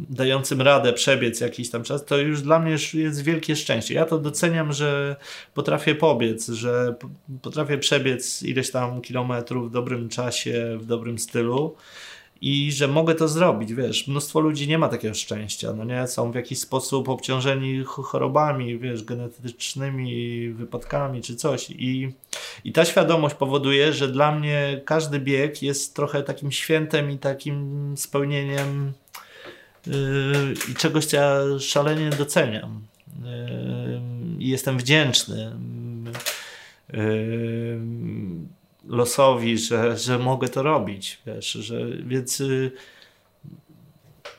dającym radę przebiec jakiś tam czas, to już dla mnie jest wielkie szczęście. Ja to doceniam, że potrafię pobiec, że potrafię przebiec ileś tam kilometrów w dobrym czasie, w dobrym stylu i że mogę to zrobić, wiesz, mnóstwo ludzi nie ma takiego szczęścia, no nie, są w jakiś sposób obciążeni chorobami, wiesz, genetycznymi wypadkami czy coś. I, i ta świadomość powoduje, że dla mnie każdy bieg jest trochę takim świętem i takim spełnieniem yy, i czegoś, ja szalenie doceniam. Yy, i jestem wdzięczny. Yy, losowi, że, że mogę to robić, wiesz, że, więc y,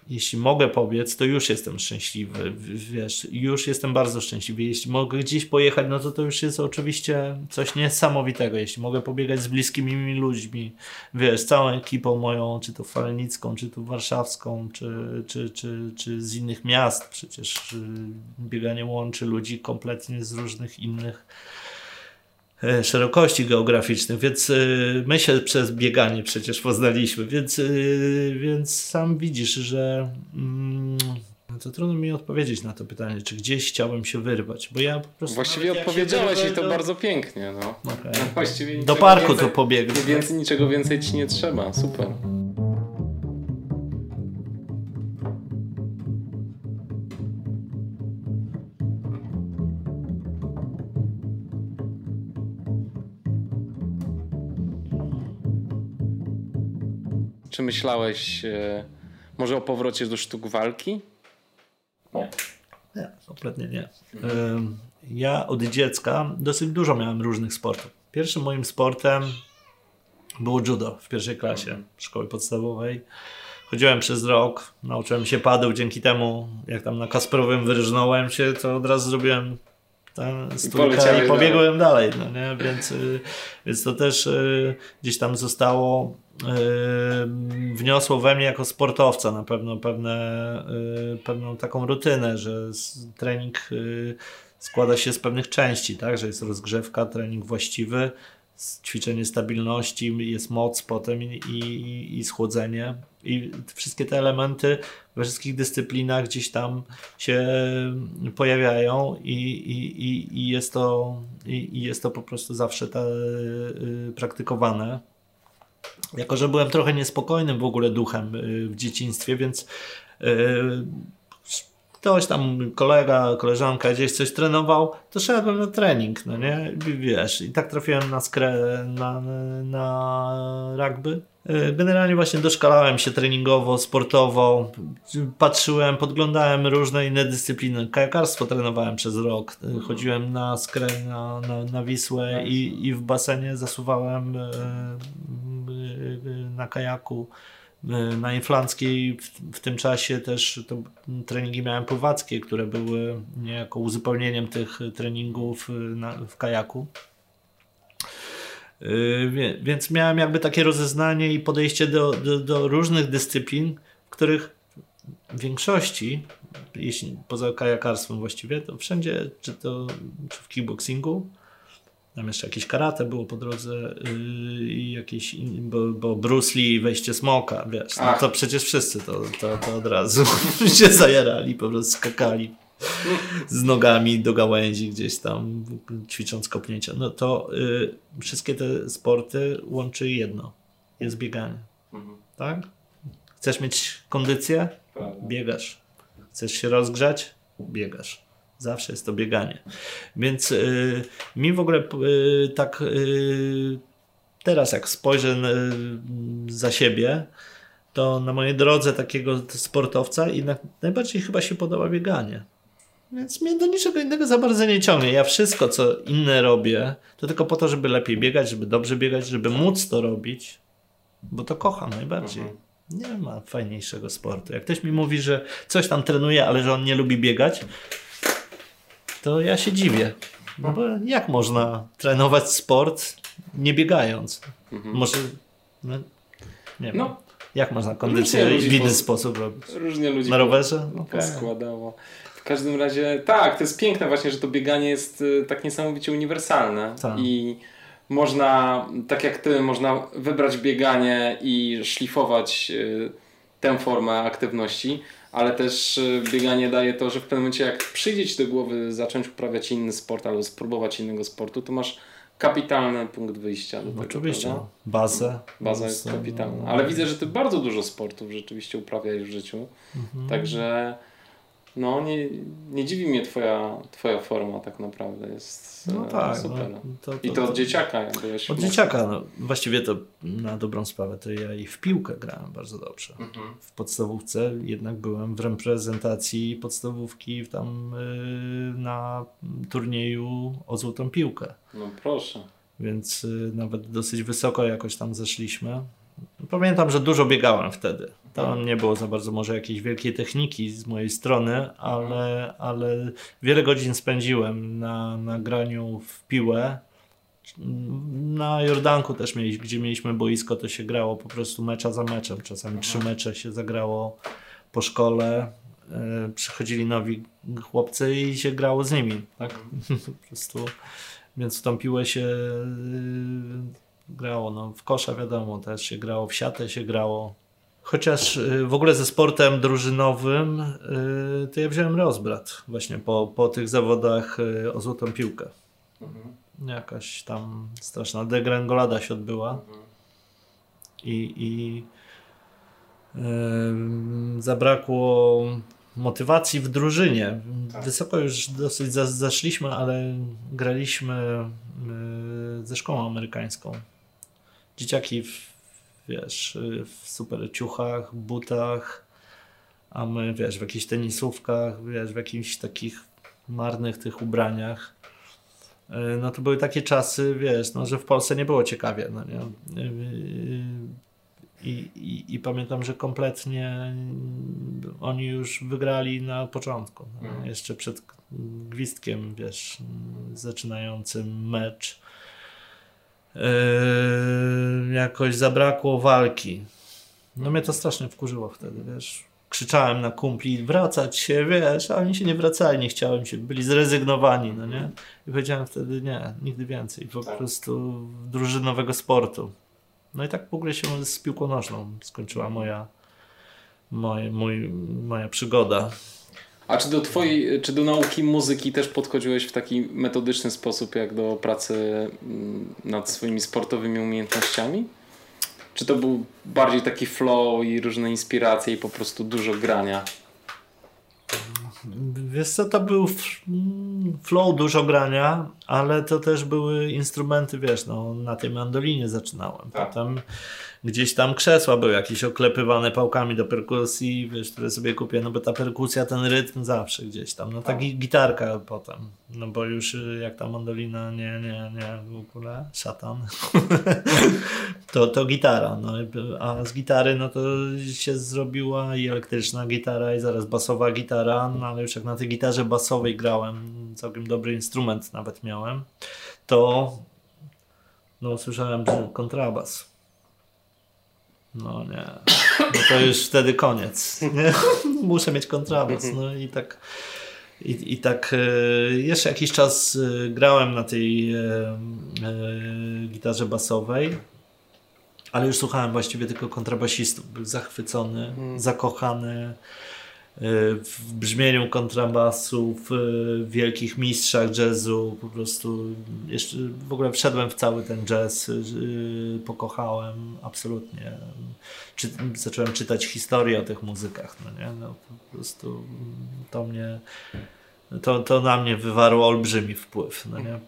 jeśli mogę pobiec, to już jestem szczęśliwy, wiesz, już jestem bardzo szczęśliwy. Jeśli mogę gdzieś pojechać, no to to już jest oczywiście coś niesamowitego. Jeśli mogę pobiegać z bliskimi mi ludźmi, wiesz, całą ekipą moją, czy to falenicką, czy to warszawską, czy, czy, czy, czy z innych miast, przecież y, bieganie łączy ludzi kompletnie z różnych innych szerokości geograficznych, więc e, my się przez bieganie przecież poznaliśmy, więc, e, więc sam widzisz, że mm, to trudno mi odpowiedzieć na to pytanie, czy gdzieś chciałbym się wyrwać, bo ja po prostu... Właściwie odpowiedziałeś i to do... bardzo pięknie, no. Okay. no do parku więcej, tu pobiegnę. Więcej, niczego więcej ci nie trzeba, super. Czy myślałeś e, może o powrocie do sztuk walki? Nie. Nie, kompletnie nie. Ja od dziecka dosyć dużo miałem różnych sportów. Pierwszym moim sportem było judo w pierwszej klasie szkoły podstawowej. Chodziłem przez rok, nauczyłem się padł, dzięki temu jak tam na Kasprowym wyrżnąłem się, to od razu zrobiłem stójkę i, i pobiegłem dalej. dalej no nie? Więc, y, więc to też y, gdzieś tam zostało wniosło we mnie jako sportowca na pewno pewne, y, pewną taką rutynę, że trening y, składa się z pewnych części, tak? że jest rozgrzewka, trening właściwy, ćwiczenie stabilności, jest moc potem i, i, i schłodzenie. I wszystkie te elementy we wszystkich dyscyplinach gdzieś tam się pojawiają i, i, i, jest, to, i, jest to po prostu zawsze te, y, praktykowane. Jako, że byłem trochę niespokojnym w ogóle duchem y, w dzieciństwie, więc y, ktoś tam, kolega, koleżanka gdzieś coś trenował, to szedłem na trening, no nie? Wiesz, i tak trafiłem na skrę, na, na rugby. Y, generalnie właśnie doszkalałem się treningowo, sportowo, patrzyłem, podglądałem różne inne dyscypliny. Kajakarstwo trenowałem przez rok, chodziłem na skrę, na, na, na Wisłę i, i w basenie zasuwałem na kajaku na Inflanckiej w, w, tym czasie też to treningi miałem pływackie, które były niejako uzupełnieniem tych treningów y, na, w kajaku. Yy, więc miałem jakby takie rozeznanie i podejście do, do, do, różnych dyscyplin, w których w większości, jeśli poza kajakarstwem właściwie, to wszędzie, czy to czy w kickboxingu, tam jeszcze jakieś karate było po drodze yy, i jakieś, bo, bo Bruce Lee wejście smoka, wiesz, no to przecież wszyscy to, to, to od razu się zajarali, po prostu skakali z nogami do gałęzi gdzieś tam, ćwicząc kopnięcia. No to y, wszystkie te sporty łączy jedno, jest bieganie. Mhm. Tak? Chcesz mieć kondycję? Biegasz. Chcesz się rozgrzać? Biegasz. Zawsze jest to bieganie. Więc y, mi w ogóle y, tak y, teraz jak spojrzę za siebie, to na mojej drodze takiego sportowca i na, najbardziej chyba się podoba bieganie. Więc mnie do niczego innego za bardzo nie ciągnie. Ja wszystko, co inne robię, to tylko po to, żeby lepiej biegać, żeby dobrze biegać, żeby móc to robić, bo to kocham najbardziej. Mhm. Nie ma fajniejszego sportu. Jak ktoś mi mówi, że coś tam trenuje, ale że on nie lubi biegać, to ja się dziwię. No bo jak można trenować sport nie biegając? Mhm. Może. No, nie wiem. No. Jak można kondycję w inny sposób robić? Różnie ludzi Na rowerze? Okay. składało. W każdym razie, tak, to jest piękne właśnie, że to bieganie jest y, tak niesamowicie uniwersalne. Tak. I można, tak jak ty, można wybrać bieganie i szlifować y, tę formę aktywności ale też y, bieganie daje to, że w pewnym momencie jak przyjdzie ci do głowy zacząć uprawiać inny sport albo spróbować innego sportu, to masz kapitalny punkt wyjścia do tego. Oczywiście. prawda? Bazę. Baza jest kapitalna. Ale widzę, że ty bardzo dużo sportów rzeczywiście uprawiałeś w życiu. Mhm. Także no nie, nie dziwi mnie twoja, twoja forma tak naprawdę. Jest No e, tak. super. No, to, I to od dzieciaka jak byłeś Od dzieciaka, no, właściwie to na dobrą sprawę, to ja i w piłkę grałem bardzo dobrze. Mhm. W podstawówce jednak byłem w reprezentacji podstawówki tam y, na turnieju o złotą piłkę. No proszę. Więc y, nawet dosyć wysoko jakoś tam zeszliśmy. Pamiętam, że dużo biegałem wtedy. Tam nie było za bardzo może jakiejś wielkiej techniki z mojej strony, ale, ale wiele godzin spędziłem na, na graniu w piłę. Na Jordanku też mieliśmy, gdzie mieliśmy boisko, to się grało po prostu mecza za meczem. Czasami trzy mecze się zagrało po szkole. E, Przychodzili nowi chłopcy i się grało z nimi. Tak? po prostu. Więc w tą piłę się grało. No, w kosza wiadomo też się grało, w siatę się grało. Chociaż y, w ogóle ze sportem drużynowym y, to ja wziąłem rozbrat właśnie po, po tych zawodach y, o złotą piłkę. Mhm. Jakaś tam straszna degrengolada się odbyła. I, i ym, zabrakło motywacji w drużynie. Tak. Wysoko już dosyć za- zaszliśmy, ale graliśmy ze szkołą amerykańską. Dzieciaki w, wiesz, w super ciuchach, butach, a my wiesz, w jakichś tenisówkach, wiesz, w jakichś takich marnych tych ubraniach. Y, No to były takie czasy, wiesz, no, że w Polsce nie było ciekawie, no nie? I, i, I pamiętam, że kompletnie oni już wygrali na początku. No, Mhm. Jeszcze przed gwizdkiem, wiesz, zaczynającym mecz. Yy, jakoś zabrakło walki. No mnie to strasznie wkurzyło wtedy, wiesz. Krzyczałem na kumpli, wracać się, wiesz, a oni się nie wracali, nie chciałem się, byli zrezygnowani, no nie? I powiedziałem wtedy nie, nigdy więcej, po Tak. prostu drużynowego sportu. No i tak w ogóle się z piłką nożną skończyła moja, moje, mój, moja przygoda. A czy do twojej, czy do nauki muzyki też podchodziłeś w taki metodyczny sposób, jak do pracy mm, nad swoimi sportowymi umiejętnościami? Czy to był bardziej taki flow i różne inspiracje i po prostu dużo grania? Wiesz co, to był flow dużo grania, ale to też były instrumenty, wiesz, no na tej mandolinie zaczynałem. Tak. Potem gdzieś tam krzesła były jakieś oklepywane pałkami do perkusji, wiesz, które sobie kupię, no bo ta perkusja, ten rytm zawsze gdzieś tam. No ta Tak. gi- gitarka potem, no bo już y, jak ta mandolina, nie, nie, nie, w ogóle, szatan. to, to gitara, no a z gitary no to się zrobiła i elektryczna gitara i zaraz basowa gitara, no ale już jak na tej gitarze basowej grałem, całkiem dobry instrument nawet miałem, to no usłyszałem, kontrabas. No nie, no to już wtedy koniec, nie? Muszę mieć kontrabas, no i tak i, i tak e, jeszcze jakiś czas e, grałem na tej e, gitarze basowej, ale już słuchałem właściwie tylko kontrabasistów. Był zachwycony, zakochany e, w brzmieniu kontrabasu, w wielkich mistrzach jazzu. Po prostu jeszcze w ogóle wszedłem w cały ten jazz, e, pokochałem absolutnie. Czy, zacząłem czytać historię o tych muzykach, no nie? No, po prostu to mnie to, to na mnie wywarło olbrzymi wpływ, no nie?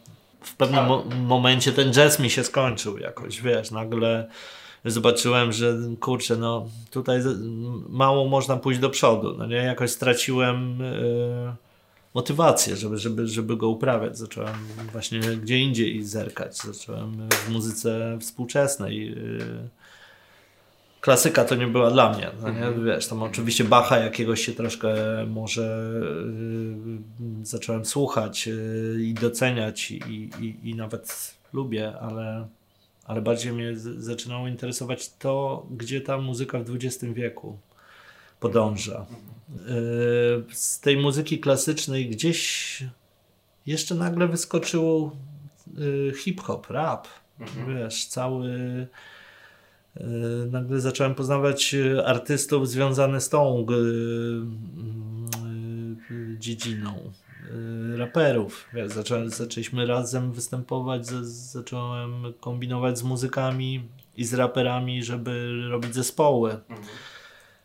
W pewnym mo- momencie ten jazz mi się skończył jakoś, wiesz, nagle zobaczyłem, że kurczę, no tutaj mało można pójść do przodu, no nie? Jakoś straciłem e, motywację, żeby, żeby, żeby go uprawiać. Zacząłem właśnie gdzie indziej zerkać. Zacząłem w muzyce współczesnej e, klasyka to nie była dla mnie. No nie? Wiesz, tam oczywiście Bacha jakiegoś się troszkę może yy, zacząłem słuchać i doceniać i, i, i nawet lubię, ale, ale bardziej mnie zaczynało interesować to, gdzie ta muzyka w XX wieku podąża. Yy, z tej muzyki klasycznej gdzieś jeszcze nagle wyskoczył yy, hip-hop, rap. Wiesz, cały Yy, nagle zacząłem poznawać artystów związanych z tą dziedziną. Y, raperów. Wiesz, zaczą, zaczęliśmy razem występować, z, zacząłem kombinować z muzykami i z raperami, żeby robić zespoły. Mhm.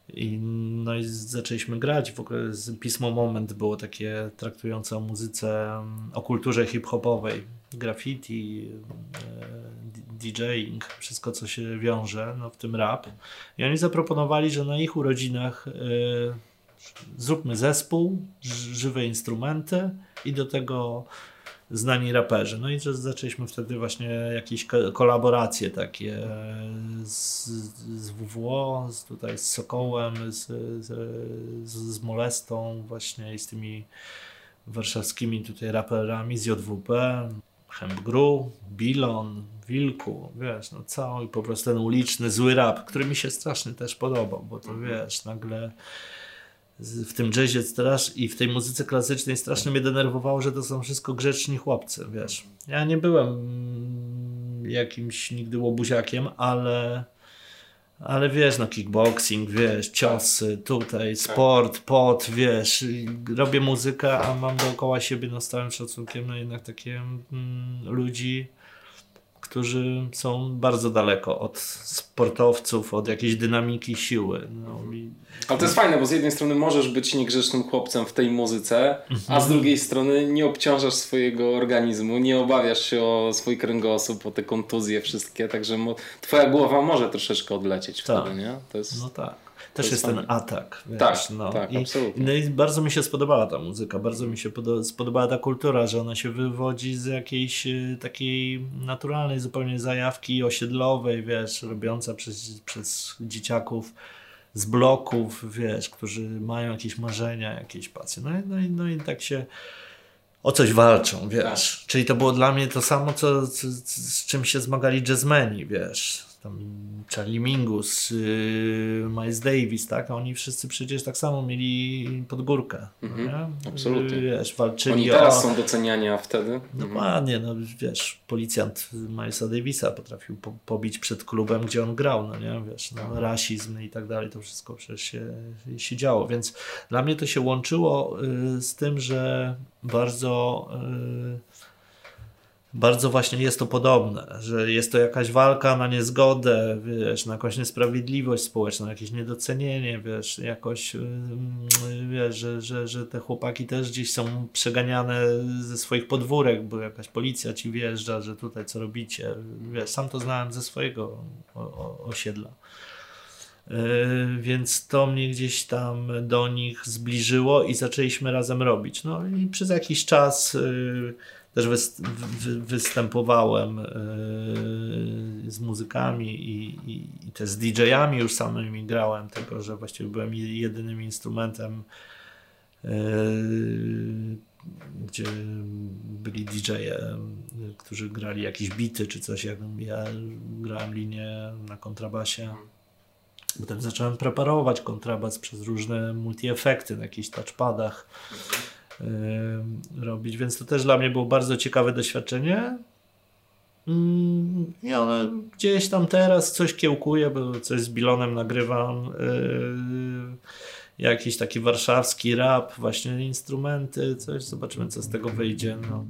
I, no i zaczęliśmy grać. W ogóle pismo Moment było takie traktujące o muzyce, o kulturze hip-hopowej, graffiti, e, DJing, wszystko co się wiąże, no w tym rap. I oni zaproponowali, że na ich urodzinach y, zróbmy zespół, żywe instrumenty i do tego znani raperzy. No i zaczęliśmy wtedy właśnie jakieś kolaboracje takie z, z WWO, z, tutaj z Sokołem, z, z, z Molestą właśnie i z tymi warszawskimi tutaj raperami z JWP, Hempgru, Bilon, Wilku, wiesz, no cały po prostu ten uliczny zły rap, który mi się strasznie też podobał, bo to mhm. wiesz, nagle w tym jazzie strasz i w tej muzyce klasycznej strasznie mnie denerwowało, że to są wszystko grzeczni chłopcy, wiesz. Ja nie byłem jakimś nigdy łobuziakiem, ale ale wiesz, no kickboxing, wiesz, ciosy, tutaj sport, pot, wiesz, robię muzykę, a mam dookoła siebie no z całym szacunkiem no jednak takie mm, ludzi, którzy są bardzo daleko od sportowców, od jakiejś dynamiki siły. No, i... Ale to jest fajne, bo z jednej strony możesz być niegrzecznym chłopcem w tej muzyce, a z drugiej strony nie obciążasz swojego organizmu, nie obawiasz się o swój kręgosłup, o te kontuzje wszystkie, także twoja głowa może troszeczkę odlecieć tak. wtedy, nie? To jest... No tak. Też jest, ten atak. Wiesz, tak, no. tak, I, absolutnie. No i bardzo mi się spodobała ta muzyka, bardzo mi się spodobała ta kultura, że ona się wywodzi z jakiejś y, takiej naturalnej zupełnie zajawki osiedlowej, wiesz, robiąca przez, przez dzieciaków z bloków, wiesz, którzy mają jakieś marzenia, jakieś pasje. No i, no i, no i tak się o coś walczą, wiesz. Tak. Czyli to było dla mnie to samo, co, co, z czym się zmagali jazzmeni, wiesz tam Charlie Mingus, yy, Miles Davis, tak? A oni wszyscy przecież tak samo mieli podgórkę. Mm -hmm. Absolutnie. Wiesz, walczyli oni teraz o... są doceniani, a wtedy? Dokładnie, no wiesz, policjant Milesa Davisa potrafił po, pobić przed klubem, gdzie on grał, no nie? Wiesz, no, rasizm i tak dalej, to wszystko przecież się, się działo, więc dla mnie to się łączyło y, z tym, że bardzo y, bardzo właśnie jest to podobne, że jest to jakaś walka na niezgodę, wiesz, na jakąś niesprawiedliwość społeczną, jakieś niedocenienie, wiesz, jakoś, wiesz, że, że, że te chłopaki też gdzieś są przeganiane ze swoich podwórek, bo jakaś policja ci wjeżdża, że tutaj co robicie, wiesz, sam to znałem ze swojego osiedla. Yy, więc to mnie gdzieś tam do nich zbliżyło i zaczęliśmy razem robić. No i przez jakiś czas yy, też występowałem e, z muzykami i, i, i też z DJ-ami już samymi grałem, tylko że właściwie byłem jedynym instrumentem, e, gdzie byli DJ-e, którzy grali jakieś bity czy coś. Jak ja grałem linię na kontrabasie. Potem zacząłem preparować kontrabas przez różne multi-efekty na jakichś touchpadach robić, więc to też dla mnie było bardzo ciekawe doświadczenie. Mm, I one gdzieś tam teraz coś kiełkuje, bo coś z Bilonem nagrywam. Yy, jakiś taki warszawski rap, właśnie instrumenty, coś. Zobaczymy, co z tego wyjdzie. No.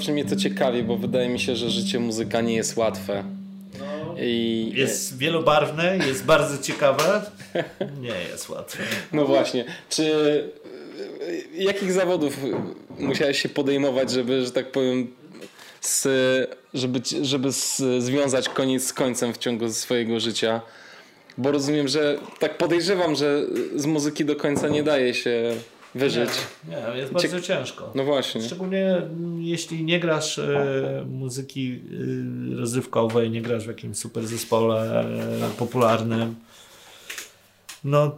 Zawsze mnie to ciekawi, bo wydaje mi się, że życie muzyka nie jest łatwe. No, I... Jest wielobarwne, jest bardzo ciekawe. Nie jest łatwe. No właśnie. Czy jakich zawodów musiałeś się podejmować, żeby, że tak powiem, z, żeby, żeby z, związać koniec z końcem w ciągu swojego życia? Bo rozumiem, że tak podejrzewam, że z muzyki do końca nie daje się wyżyć. Nie, nie jest bardzo Cie... ciężko. No właśnie. Szczególnie jeśli nie grasz e, muzyki e, rozrywkowej, nie grasz w jakimś super zespole e, popularnym, no,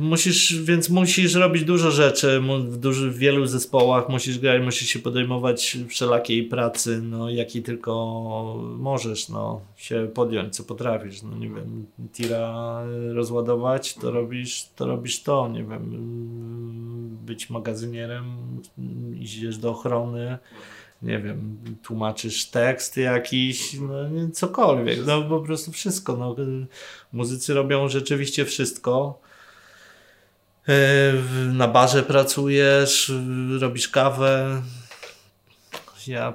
musisz, więc musisz robić dużo rzeczy w, duży, w wielu zespołach, musisz grać, musisz się podejmować wszelakiej pracy, no, jakiej tylko możesz, no, się podjąć, co potrafisz, no, nie wiem, tira rozładować, to robisz to, robisz to nie wiem, być magazynierem, idziesz do ochrony, nie wiem, tłumaczysz tekst jakiś, no nie, cokolwiek, no po prostu wszystko. No. Muzycy robią rzeczywiście wszystko. E, na barze pracujesz, robisz kawę. Ja,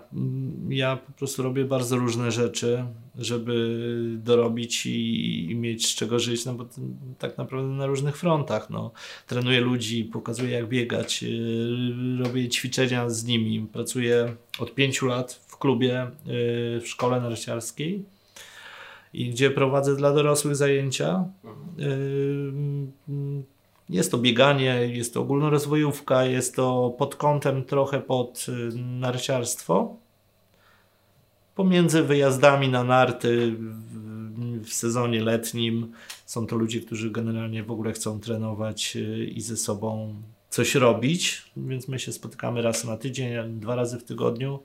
ja po prostu robię bardzo różne rzeczy, żeby dorobić i, i mieć z czego żyć, no bo tak naprawdę na różnych frontach. No. Trenuję ludzi, pokazuję jak biegać, e, robię ćwiczenia z nimi, pracuję od pięciu lat w klubie, y, w szkole narciarskiej i gdzie prowadzę dla dorosłych zajęcia. Y, jest to bieganie, jest to ogólnorozwojówka, jest to pod kątem trochę pod y, narciarstwo. Pomiędzy wyjazdami na narty w sezonie letnim są to ludzie, którzy generalnie w ogóle chcą trenować i ze sobą coś robić, więc my się spotykamy raz na tydzień, dwa razy w tygodniu,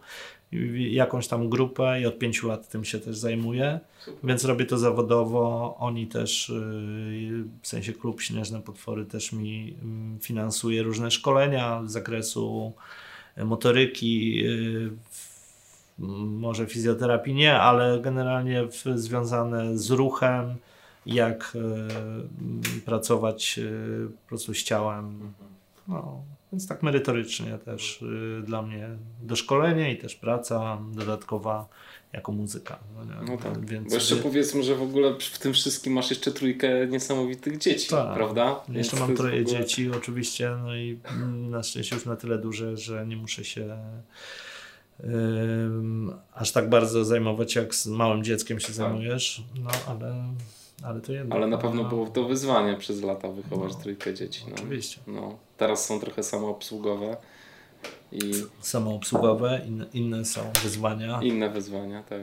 jakąś tam grupę i od pięciu lat tym się też zajmuję, Super. więc robię to zawodowo. Oni też, y, w sensie klub Śnieżne Potwory też mi mm, finansuje różne szkolenia z zakresu motoryki, y, może fizjoterapii nie, ale generalnie związane z ruchem, jak y, pracować po prostu z ciałem. Mhm no, więc tak merytorycznie też y, dla mnie doszkolenie i też praca dodatkowa jako muzyka. No, no tak. Więc Bo jeszcze sobie... powiedzmy, że w ogóle w tym wszystkim masz jeszcze trójkę niesamowitych dzieci, tak. prawda? Jeszcze mam troje ogóle... dzieci oczywiście, no i na szczęście już na tyle duże, że nie muszę się aż tak bardzo zajmować, jak z małym dzieckiem się tak. zajmujesz, no ale ale to jednak. Ale na pewno było to wyzwanie przez lata wychować no, trójkę dzieci. No. Oczywiście. No, teraz są trochę samoobsługowe. I... Samoobsługowe, inne, inne są wyzwania. Inne wyzwania, tak.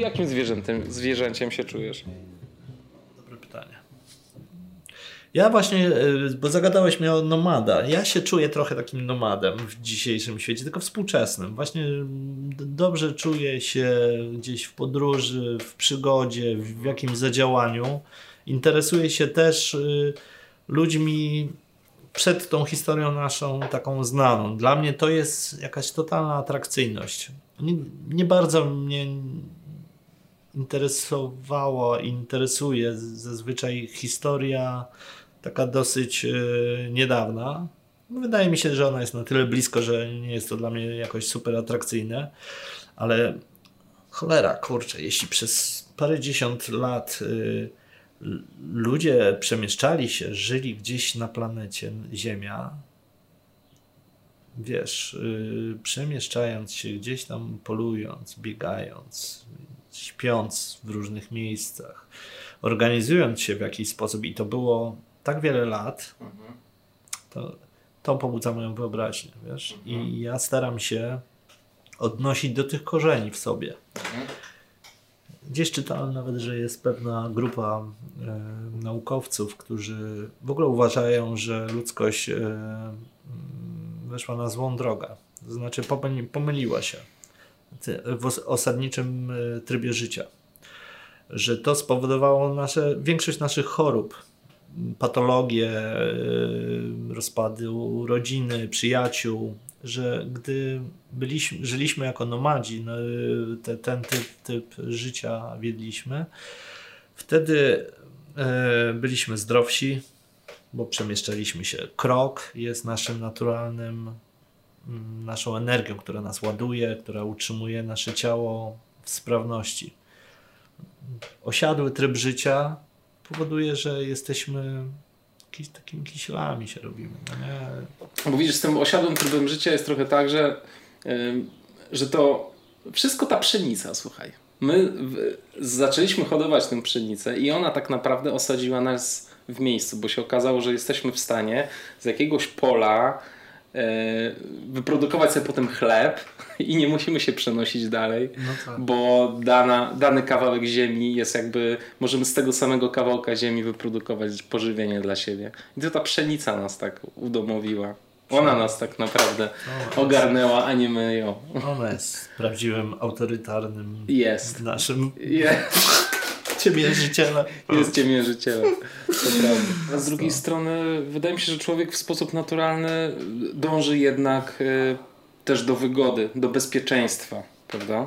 Jakim zwierzęciem, zwierzęciem się czujesz? Dobre pytanie. Ja właśnie, e, bo zagadałeś mnie o nomada. Ja się czuję trochę takim nomadem w dzisiejszym świecie, tylko współczesnym. Właśnie dobrze czuję się gdzieś w podróży, w przygodzie, w jakimś zadziałaniu. Interesuję się też y, ludźmi przed tą historią naszą taką znaną. Dla mnie to jest jakaś totalna atrakcyjność. Nie, nie bardzo mnie interesowała, interesuje zazwyczaj historia taka dosyć yy, niedawna. Wydaje mi się, że ona jest na tyle blisko, że nie jest to dla mnie jakoś super atrakcyjne, ale cholera, kurczę, jeśli przez parę dziesiąt lat yy, ludzie przemieszczali się, żyli gdzieś na planecie Ziemia, wiesz, yy, przemieszczając się gdzieś tam, polując, biegając, śpiąc w różnych miejscach, organizując się w jakiś sposób i to było tak wiele lat, to, to pobudza moją wyobraźnię, wiesz? I mhm. ja staram się odnosić do tych korzeni w sobie. Mhm. Gdzieś czytałem nawet, że jest pewna grupa e, naukowców, którzy w ogóle uważają, że ludzkość e, weszła na złą drogę. To znaczy pomyliła się w osadniczym e, trybie życia. Że to spowodowało nasze, większość naszych chorób, patologie, e, rozpady rodziny, przyjaciół, że gdy byliśmy, żyliśmy jako nomadzi, no, te, ten typ, typ życia wiedliśmy, wtedy e, byliśmy zdrowsi, bo przemieszczaliśmy się. Krok jest naszym naturalnym naszą energią, która nas ładuje, która utrzymuje nasze ciało w sprawności. Osiadły tryb życia powoduje, że jesteśmy takimi kiślami się robimy. No? Bo widzisz, z tym osiadłym trybem życia jest trochę tak, że, że to wszystko ta pszenica, słuchaj. My zaczęliśmy hodować tę pszenicę i ona tak naprawdę osadziła nas w miejscu, bo się okazało, że jesteśmy w stanie z jakiegoś pola wyprodukować sobie potem chleb i nie musimy się przenosić dalej, no tak. bo dana, dany kawałek ziemi jest jakby, możemy z tego samego kawałka ziemi wyprodukować pożywienie dla siebie. I to ta pszenica nas tak udomowiła. Ona nas tak naprawdę ogarnęła, a nie my ją. Ona jest prawdziwym autorytarnym jest. naszym jest. Ciemiężycielem. Jest ciemiężycielem, to prawda. A z drugiej strony wydaje mi się, że człowiek w sposób naturalny dąży jednak y, też do wygody, do bezpieczeństwa, prawda?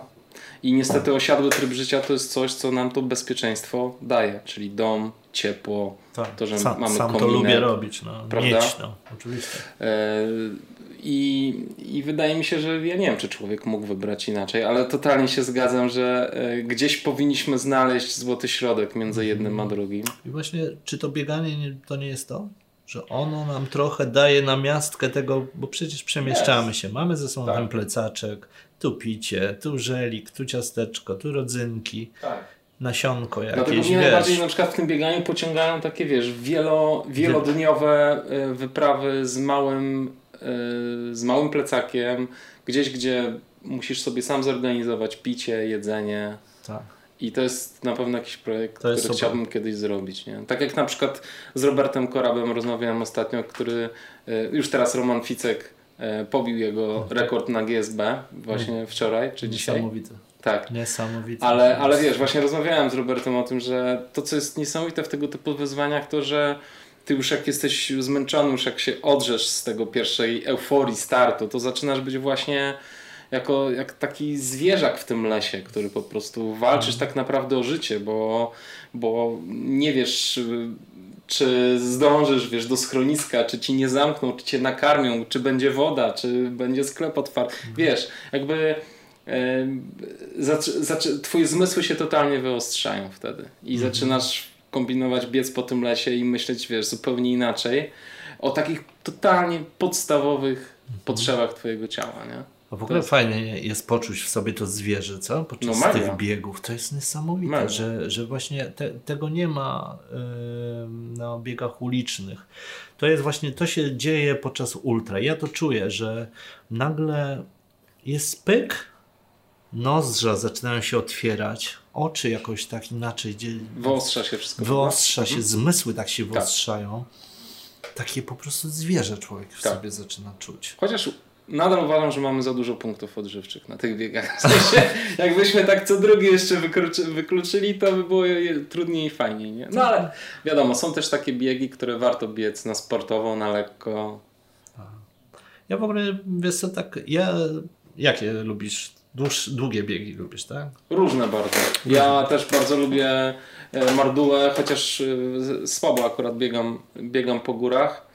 I niestety osiadły tryb życia to jest coś, co nam to bezpieczeństwo daje, czyli dom, ciepło, tak, to, że sam, mamy sam kominek, to lubię robić, no, prawda? Mieć, no, oczywiście. E, i, I wydaje mi się, że ja nie wiem, czy człowiek mógł wybrać inaczej, ale totalnie się zgadzam, że e, gdzieś powinniśmy znaleźć złoty środek między mhm. jednym a drugim. I właśnie, czy to bieganie to nie jest to? Że ono nam trochę daje namiastkę tego, bo przecież przemieszczamy yes. się. Mamy ze sobą tak. ten plecaczek, tu picie, tu żelik, tu ciasteczko, tu rodzynki. Tak nasionko jakieś, Dlatego mnie najbardziej na przykład w tym bieganiu pociągają takie, wiesz, wielo, wielodniowe e, wyprawy z małym, e, z małym plecakiem, gdzieś, gdzie musisz sobie sam zorganizować picie, jedzenie. Tak. I to jest na pewno jakiś projekt, który super. chciałbym kiedyś zrobić. Nie? Tak jak na przykład z Robertem Korabem rozmawiałem ostatnio, który e, już teraz Roman Ficek pobił jego rekord na GSB właśnie wczoraj czy dzisiaj. Niesamowite. Tak. Niesamowite. Ale, ale wiesz, właśnie rozmawiałem z Robertem o tym, że to, co jest niesamowite w tego typu wyzwaniach, to że ty już jak jesteś zmęczony, już jak się odrzesz z tego pierwszej euforii startu, to zaczynasz być właśnie jako jak taki zwierzak w tym lesie, który po prostu walczysz tak naprawdę o życie, bo, bo nie wiesz czy zdążysz, wiesz, do schroniska, czy ci nie zamkną, czy cię nakarmią, czy będzie woda, czy będzie sklep otwarty. Wiesz, jakby twoje zmysły się totalnie wyostrzają wtedy i mhm. zaczynasz kombinować, biec po tym lesie i myśleć, wiesz, zupełnie inaczej o takich totalnie podstawowych mhm. potrzebach twojego ciała, nie? A w ogóle jest... fajnie jest poczuć w sobie to zwierzę, co? Podczas no, tych biegów. To jest niesamowite, że, że właśnie te, tego nie ma yy, na biegach ulicznych. To jest właśnie, to się dzieje podczas ultra. Ja to czuję, że nagle jest pyk, nozdrza zaczynają się otwierać, oczy jakoś tak inaczej. Wyostrza się wszystko. Wyostrza się, mhm. zmysły tak się tak. wyostrzają. Tak. Takie po prostu zwierzę człowiek w tak. sobie zaczyna czuć. Chociaż nadal uważam, że mamy za dużo punktów odżywczych na tych biegach. W sensie, jakbyśmy tak co drugi jeszcze wykluczyli, to by było trudniej i fajniej. Nie? No ale wiadomo, są też takie biegi, które warto biec na sportowo, na lekko. Ja w ogóle, wiesz co, tak, ja, jakie lubisz Dłuż, długie biegi lubisz, tak? Różne bardzo. Ja też bardzo lubię e, mardułę, chociaż e, słabo akurat biegam, biegam po górach,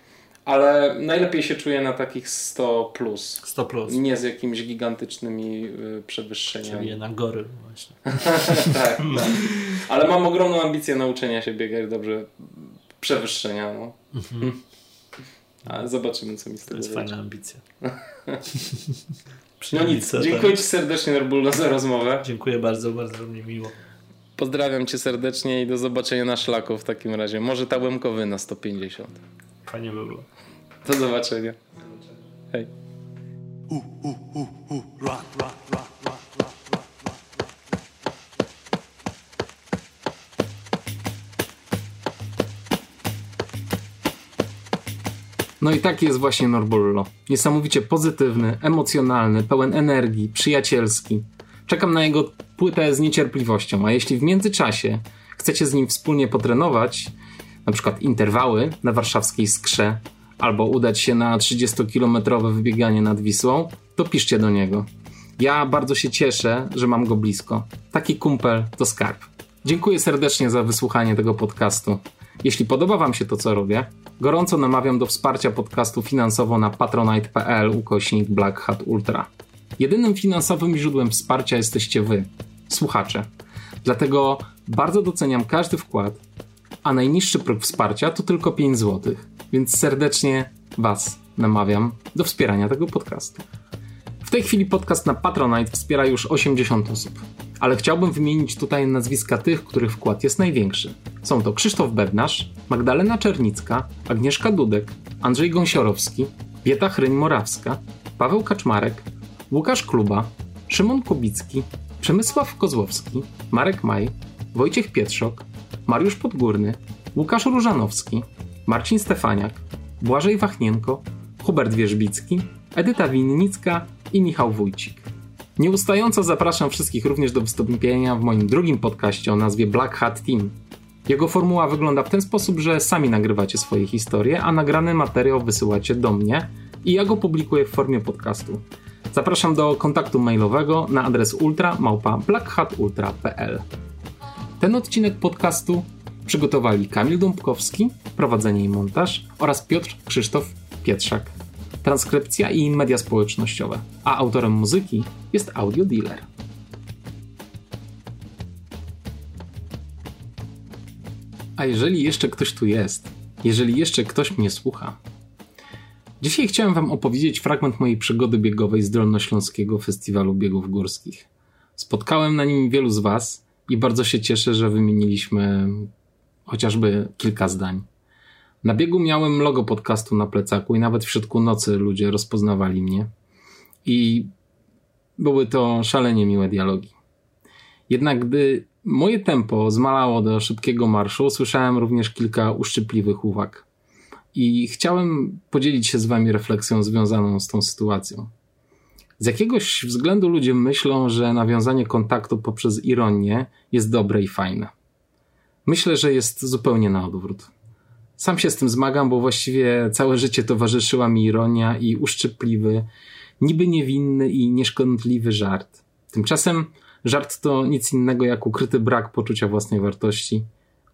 ale najlepiej się czuję na takich 100 plus. 100 plus. Nie z jakimiś gigantycznymi e, przewyższeniami. Czyli na gory właśnie. tak, tak. Ale mam ogromną ambicję nauczenia się biegać dobrze przewyższenia. No. Mhm. A zobaczymy, co mi z tego To jest fajna ambicja. No nic, dziękuję Ci serdecznie Norbulno za rozmowę. Dziękuję bardzo, bardzo mi miło. Pozdrawiam Cię serdecznie i do zobaczenia na szlaku w takim razie. Może ta na 150. Fajnie by było. Do zobaczenia. Hej. Uh, uh, uh, rock, rock, rock. No i taki jest właśnie Norbullo. Niesamowicie pozytywny, emocjonalny, pełen energii, przyjacielski. Czekam na jego płytę z niecierpliwością, a jeśli w międzyczasie chcecie z nim wspólnie potrenować, na przykład interwały na warszawskiej skrze, albo udać się na 30-kilometrowe wybieganie nad Wisłą, to piszcie do niego. Ja bardzo się cieszę, że mam go blisko. Taki kumpel to skarb. Dziękuję serdecznie za wysłuchanie tego podcastu. Jeśli podoba Wam się to, co robię, gorąco namawiam do wsparcia podcastu finansowo na patronite.pl ukośnik Black Hat Ultra. Jedynym finansowym źródłem wsparcia jesteście Wy, słuchacze. Dlatego bardzo doceniam każdy wkład, a najniższy próg wsparcia to tylko 5 zł, więc serdecznie Was namawiam do wspierania tego podcastu. W tej chwili podcast na Patronite wspiera już 80 osób. ale chciałbym wymienić tutaj nazwiska tych, których wkład jest największy. Są to Krzysztof Bednarz, Magdalena Czernicka, Agnieszka Dudek, Andrzej Gąsiorowski, Bieta Chryń-Morawska, Paweł Kaczmarek, Łukasz Kluba, Szymon Kubicki, Przemysław Kozłowski, Marek Maj, Wojciech Pietrzok, Mariusz Podgórny, Łukasz Różanowski, Marcin Stefaniak, Błażej Wachnienko, Hubert Wierzbicki, Edyta Winnicka i Michał Wójcik. Nieustająco zapraszam wszystkich również do wystąpienia w moim drugim podcaście o nazwie Black Hat Team. Jego formuła wygląda w ten sposób, że sami nagrywacie swoje historie, a nagrany materiał wysyłacie do mnie i ja go publikuję w formie podcastu. Zapraszam do kontaktu mailowego na adres ultra.blackhatultra.pl Ten odcinek podcastu przygotowali Kamil Dąbkowski, prowadzenie i montaż oraz Piotr Krzysztof Pietrzak transkrypcja i media społecznościowe, a autorem muzyki jest Audio Dealer. A jeżeli jeszcze ktoś tu jest, jeżeli jeszcze ktoś mnie słucha, dzisiaj chciałem Wam opowiedzieć fragment mojej przygody biegowej z Dolnośląskiego Festiwalu Biegów Górskich. Spotkałem na nim wielu z Was i bardzo się cieszę, że wymieniliśmy chociażby kilka zdań. Na biegu miałem logo podcastu na plecaku i nawet w środku nocy ludzie rozpoznawali mnie. I były to szalenie miłe dialogi. Jednak gdy moje tempo zmalało do szybkiego marszu, słyszałem również kilka uszczypliwych uwag. I chciałem podzielić się z wami refleksją związaną z tą sytuacją. Z jakiegoś względu ludzie myślą, że nawiązanie kontaktu poprzez ironię jest dobre i fajne. Myślę, że jest zupełnie na odwrót. Sam się z tym zmagam, bo właściwie całe życie towarzyszyła mi ironia i uszczypliwy, niby niewinny i nieszkodliwy żart. Tymczasem żart to nic innego jak ukryty brak poczucia własnej wartości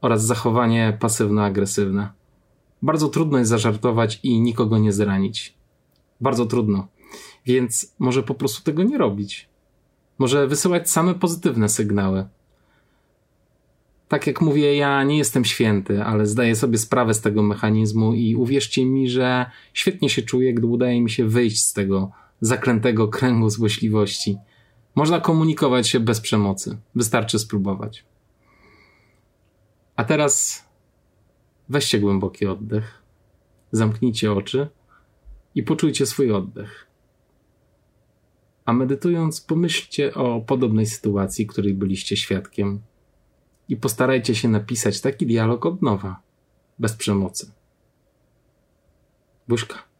oraz zachowanie pasywno-agresywne. Bardzo trudno jest zażartować i nikogo nie zranić. Bardzo trudno. Więc może po prostu tego nie robić. Może wysyłać same pozytywne sygnały tak jak mówię, ja nie jestem święty, ale zdaję sobie sprawę z tego mechanizmu i uwierzcie mi, że świetnie się czuję, gdy udaje mi się wyjść z tego zaklętego kręgu złośliwości. Można komunikować się bez przemocy. Wystarczy spróbować. A teraz weźcie głęboki oddech, zamknijcie oczy i poczujcie swój oddech. A medytując, pomyślcie o podobnej sytuacji, której byliście świadkiem i postarajcie się napisać taki dialog od nowa, bez przemocy. Buźka.